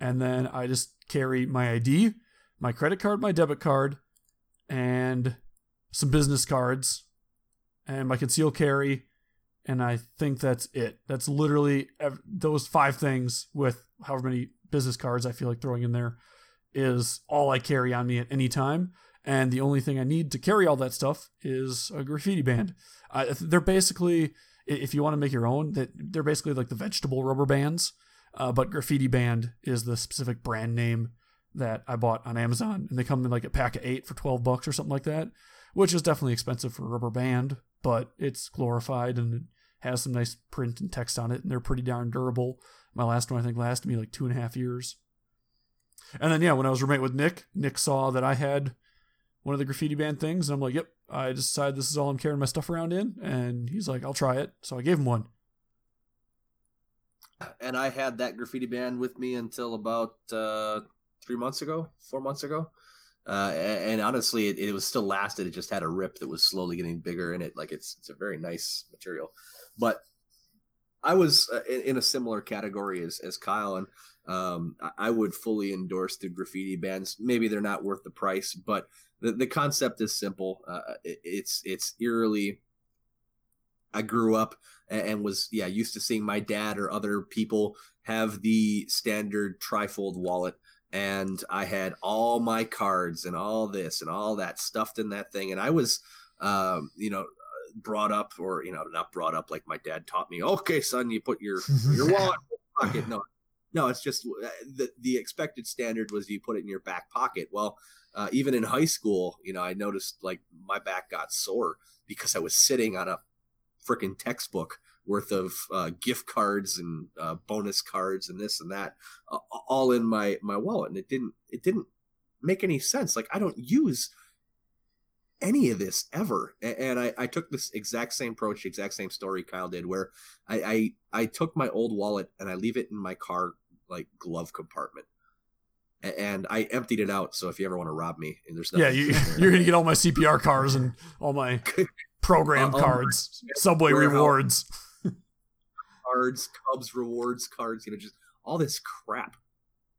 And then I just carry my ID, my credit card, my debit card, and some business cards, and my conceal carry. And I think that's it. That's literally ev- those five things with however many business cards I feel like throwing in there is all I carry on me at any time. And the only thing I need to carry all that stuff is a Grifiti band. Uh, they're basically, if you want to make your own, that they're basically like the vegetable rubber bands. Uh, but Grifiti band is the specific brand name that I bought on Amazon, and they come in like a pack of eight for twelve bucks or something like that, which is definitely expensive for a rubber band, but it's glorified and it has some nice print and text on it, and they're pretty darn durable. My last one I think lasted me like two and a half years. And then yeah, when I was roommate with Nick, Nick saw that I had one of the Grifiti band things, and I'm like, yep, I just decided this is all I'm carrying my stuff around in, and he's like, I'll try it. So I gave him one. and I had that Grifiti band with me until about uh, three months ago, four months ago. Uh, and, honestly, it, it was still lasted. It just had a rip that was slowly getting bigger in it. Like it's it's a very nice material. But I was uh, in, in a similar category as as Kyle, and um, I would fully endorse the Grifiti bands. Maybe they're not worth the price, but the, the concept is simple. Uh, it, it's it's eerily. I grew up and was yeah used to seeing my dad or other people have the standard trifold wallet and i had all my cards and all this and all that stuffed in that thing and i was um, you know brought up or you know not brought up like my dad taught me okay son you put your your wallet in your pocket no no it's just uh, the the expected standard was you put it in your back pocket. Well uh, even in high school you know i noticed like my back got sore because i was sitting on a freaking textbook worth of uh, gift cards and uh, bonus cards and this and that all in my my wallet and it didn't it didn't make any sense. Like i don't use any of this ever. And i i took this exact same approach exact same story kyle did where i i, I took my old wallet and i leave it in my car like glove compartment And I emptied it out, so if you ever want to rob me, and there's Yeah, nothing you, there. you're gonna get all my CPR cards and all my program Uh, cards, Subway rewards. cards, Cubs rewards cards, you know, just all this crap.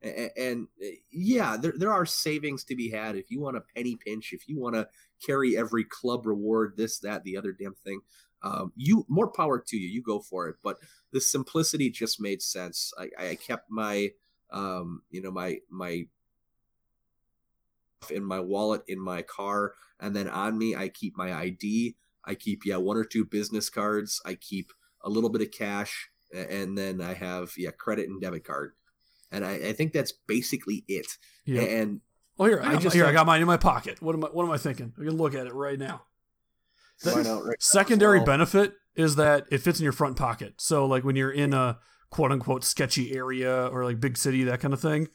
And, and uh, yeah, there, there are savings to be had if you want a penny pinch, if you want to carry every club reward, this, that, the other damn thing. Um, you more power to you. You go for it. But the simplicity just made sense. I, I kept my, um, you know, my my in my wallet in my car, and then on me I keep my ID. I keep yeah one or two business cards. I keep a little bit of cash, and then I have yeah credit and debit card, and I, I think that's basically it. Yeah. And Oh here, I, I just here I got mine in my pocket. What am I? What am I thinking? We can look at it right now. The right secondary well. benefit is that it fits in your front pocket. So like when you're in a quote unquote sketchy area or like big city, that kind of thing,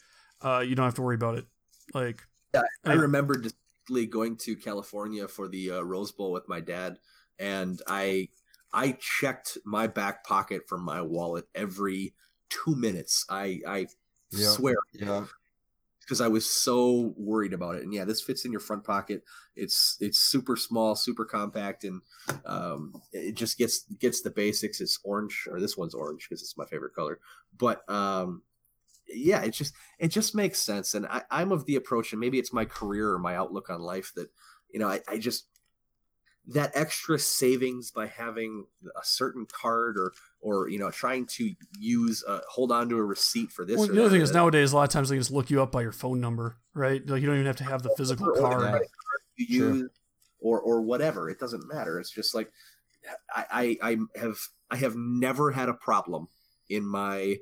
uh, you don't have to worry about it. Like I Yeah. remember distinctly going to California for the uh, Rose Bowl with my dad, and I I checked my back pocket for my wallet every two minutes. I I Yeah. swear Yeah. Because I was so worried about it. And yeah, this fits in your front pocket. It's it's super small, super compact, and um, it just gets gets the basics. It's orange, or this one's orange because it's my favorite color. But um, yeah, it just it just makes sense. And I, I'm of the approach, and maybe it's my career or my outlook on life that you know I, I just that extra savings by having a certain card or or you know trying to use uh, hold on to a receipt for this. well, or the other that, thing is nowadays a lot of times they just look you up by your phone number, right? Like you don't even have to have the physical or card. credit card you Sure. use or or whatever it doesn't matter it's just like I, I i have i have never had a problem in my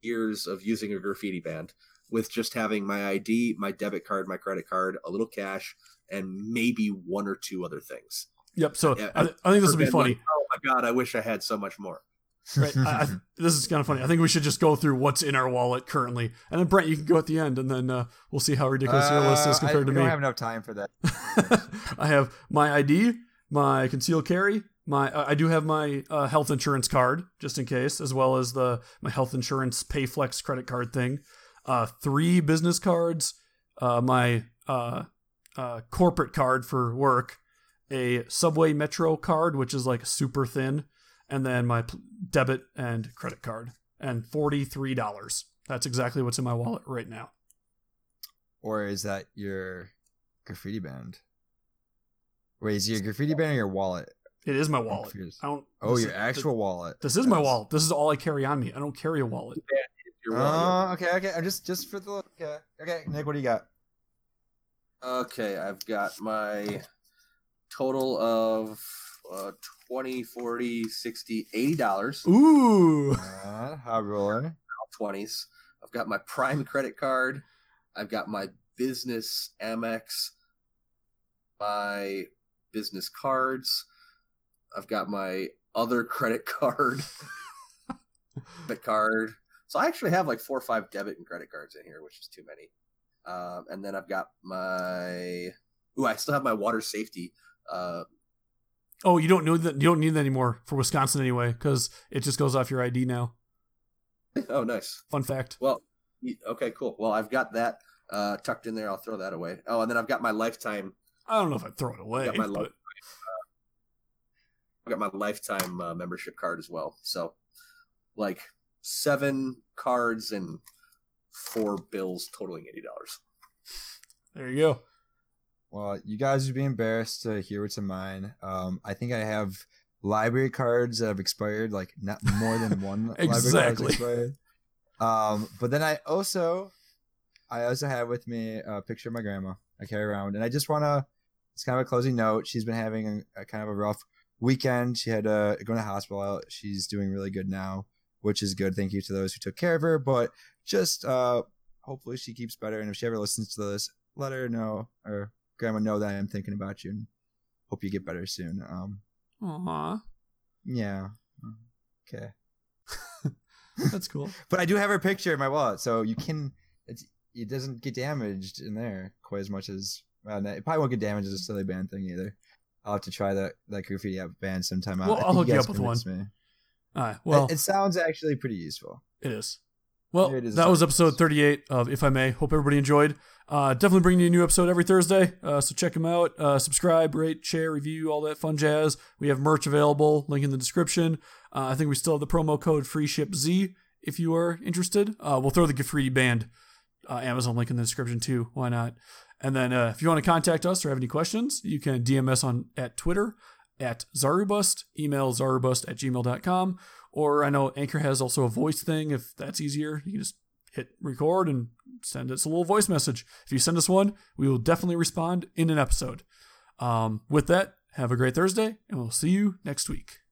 years of using a Grifiti band with just having my id my debit card my credit card a little cash and maybe one or two other things Yep. So Yeah, I, I think this will be funny. like, oh my god i wish i had so much more Right. I, I, this is kind of funny. I think we should just go through what's in our wallet currently, and then Brent, you can go at the end, and then uh, we'll see how ridiculous your list is Uh, I- compared we to don't have enough time for that. I have my ID, my concealed carry, my uh, I do have my uh, health insurance card just in case, as well as the my health insurance PayFlex credit card thing. Uh, three business cards, uh, my uh, corporate card for work, a Subway Metro card which is like super thin, and then my p- debit and credit card, and forty three dollars. That's exactly what's in my wallet right now. Or is that your Grifiti band? Wait, is it your Grifiti band or your wallet? It is my wallet. I don't. Oh, your is- actual wallet. This is my wallet. This is all I carry on me. I don't carry a wallet. Your wallet. Oh, okay, okay. I'm just just for the okay, okay. Nick, what do you got? Okay, I've got my total of uh, 20, 40, 60, 80 dollars. Ooh. Uh, hot roller. 20s. I've got my Prime credit card. I've got my business Amex, my business cards. I've got my other credit card, debit card. So I actually have like four or five debit and credit cards in here, which is too many. Um, and then I've got my. Ooh, I still have my water safety. Uh, Oh, you don't know that. You don't need that anymore for Wisconsin anyway, because it just goes off your ID now. oh, nice. Fun fact. Well, okay, cool. Well, I've got that uh, tucked in there. I'll throw that away. Oh, and then I've got my lifetime. I don't know if I'd throw it away. got my but- lo- I've got my lifetime uh, membership card as well. So, like seven cards and four bills totaling eighty dollars. there you go. Well, you guys would be embarrassed to hear what's in mine. Um, I think I have library cards that have expired, like not more than one library card Exactly. expired. Um, but then I also, I also have with me a picture of my grandma I carry around, and I just want to. It's kind of a closing note. She's been having a, a kind of a rough weekend. She had to go to the hospital. She's doing really good now, which is good. Thank you to those who took care of her. But just uh, hopefully she keeps better. And if she ever listens to this, let her know or grandma know that I'm thinking about you and hope you get better soon. Um, Aw, yeah. Okay. that's cool. But I do have her picture in my wallet, so you can. It's, it doesn't get damaged in there quite as much as. Well, it probably won't get damaged as a silly band thing either. I'll have to try that that graffiti app band sometime. Well, I I'll hook you up with one. Me. All right. Well, it, it sounds actually pretty useful. it is. Well, it is, that was episode 38 of If I May. Hope everybody enjoyed. Uh, definitely bringing you a new episode every Thursday. Uh, so check them out. Uh, subscribe, rate, share, review, all that fun jazz. We have merch available. Link in the description. Uh, I think we still have the promo code FreeShipZ if you are interested. Uh, we'll throw the Grifiti Band uh, Amazon link in the description too. Why not? And then uh, if you want to contact us or have any questions, you can DM us on at Twitter at Zarubust, email zarubust at gmail.com. Or I know Anchor has also a voice thing. If that's easier, you can just hit record and send us a little voice message. If you send us one, we will definitely respond in an episode. Um, with that, have a great Thursday, and we'll see you next week.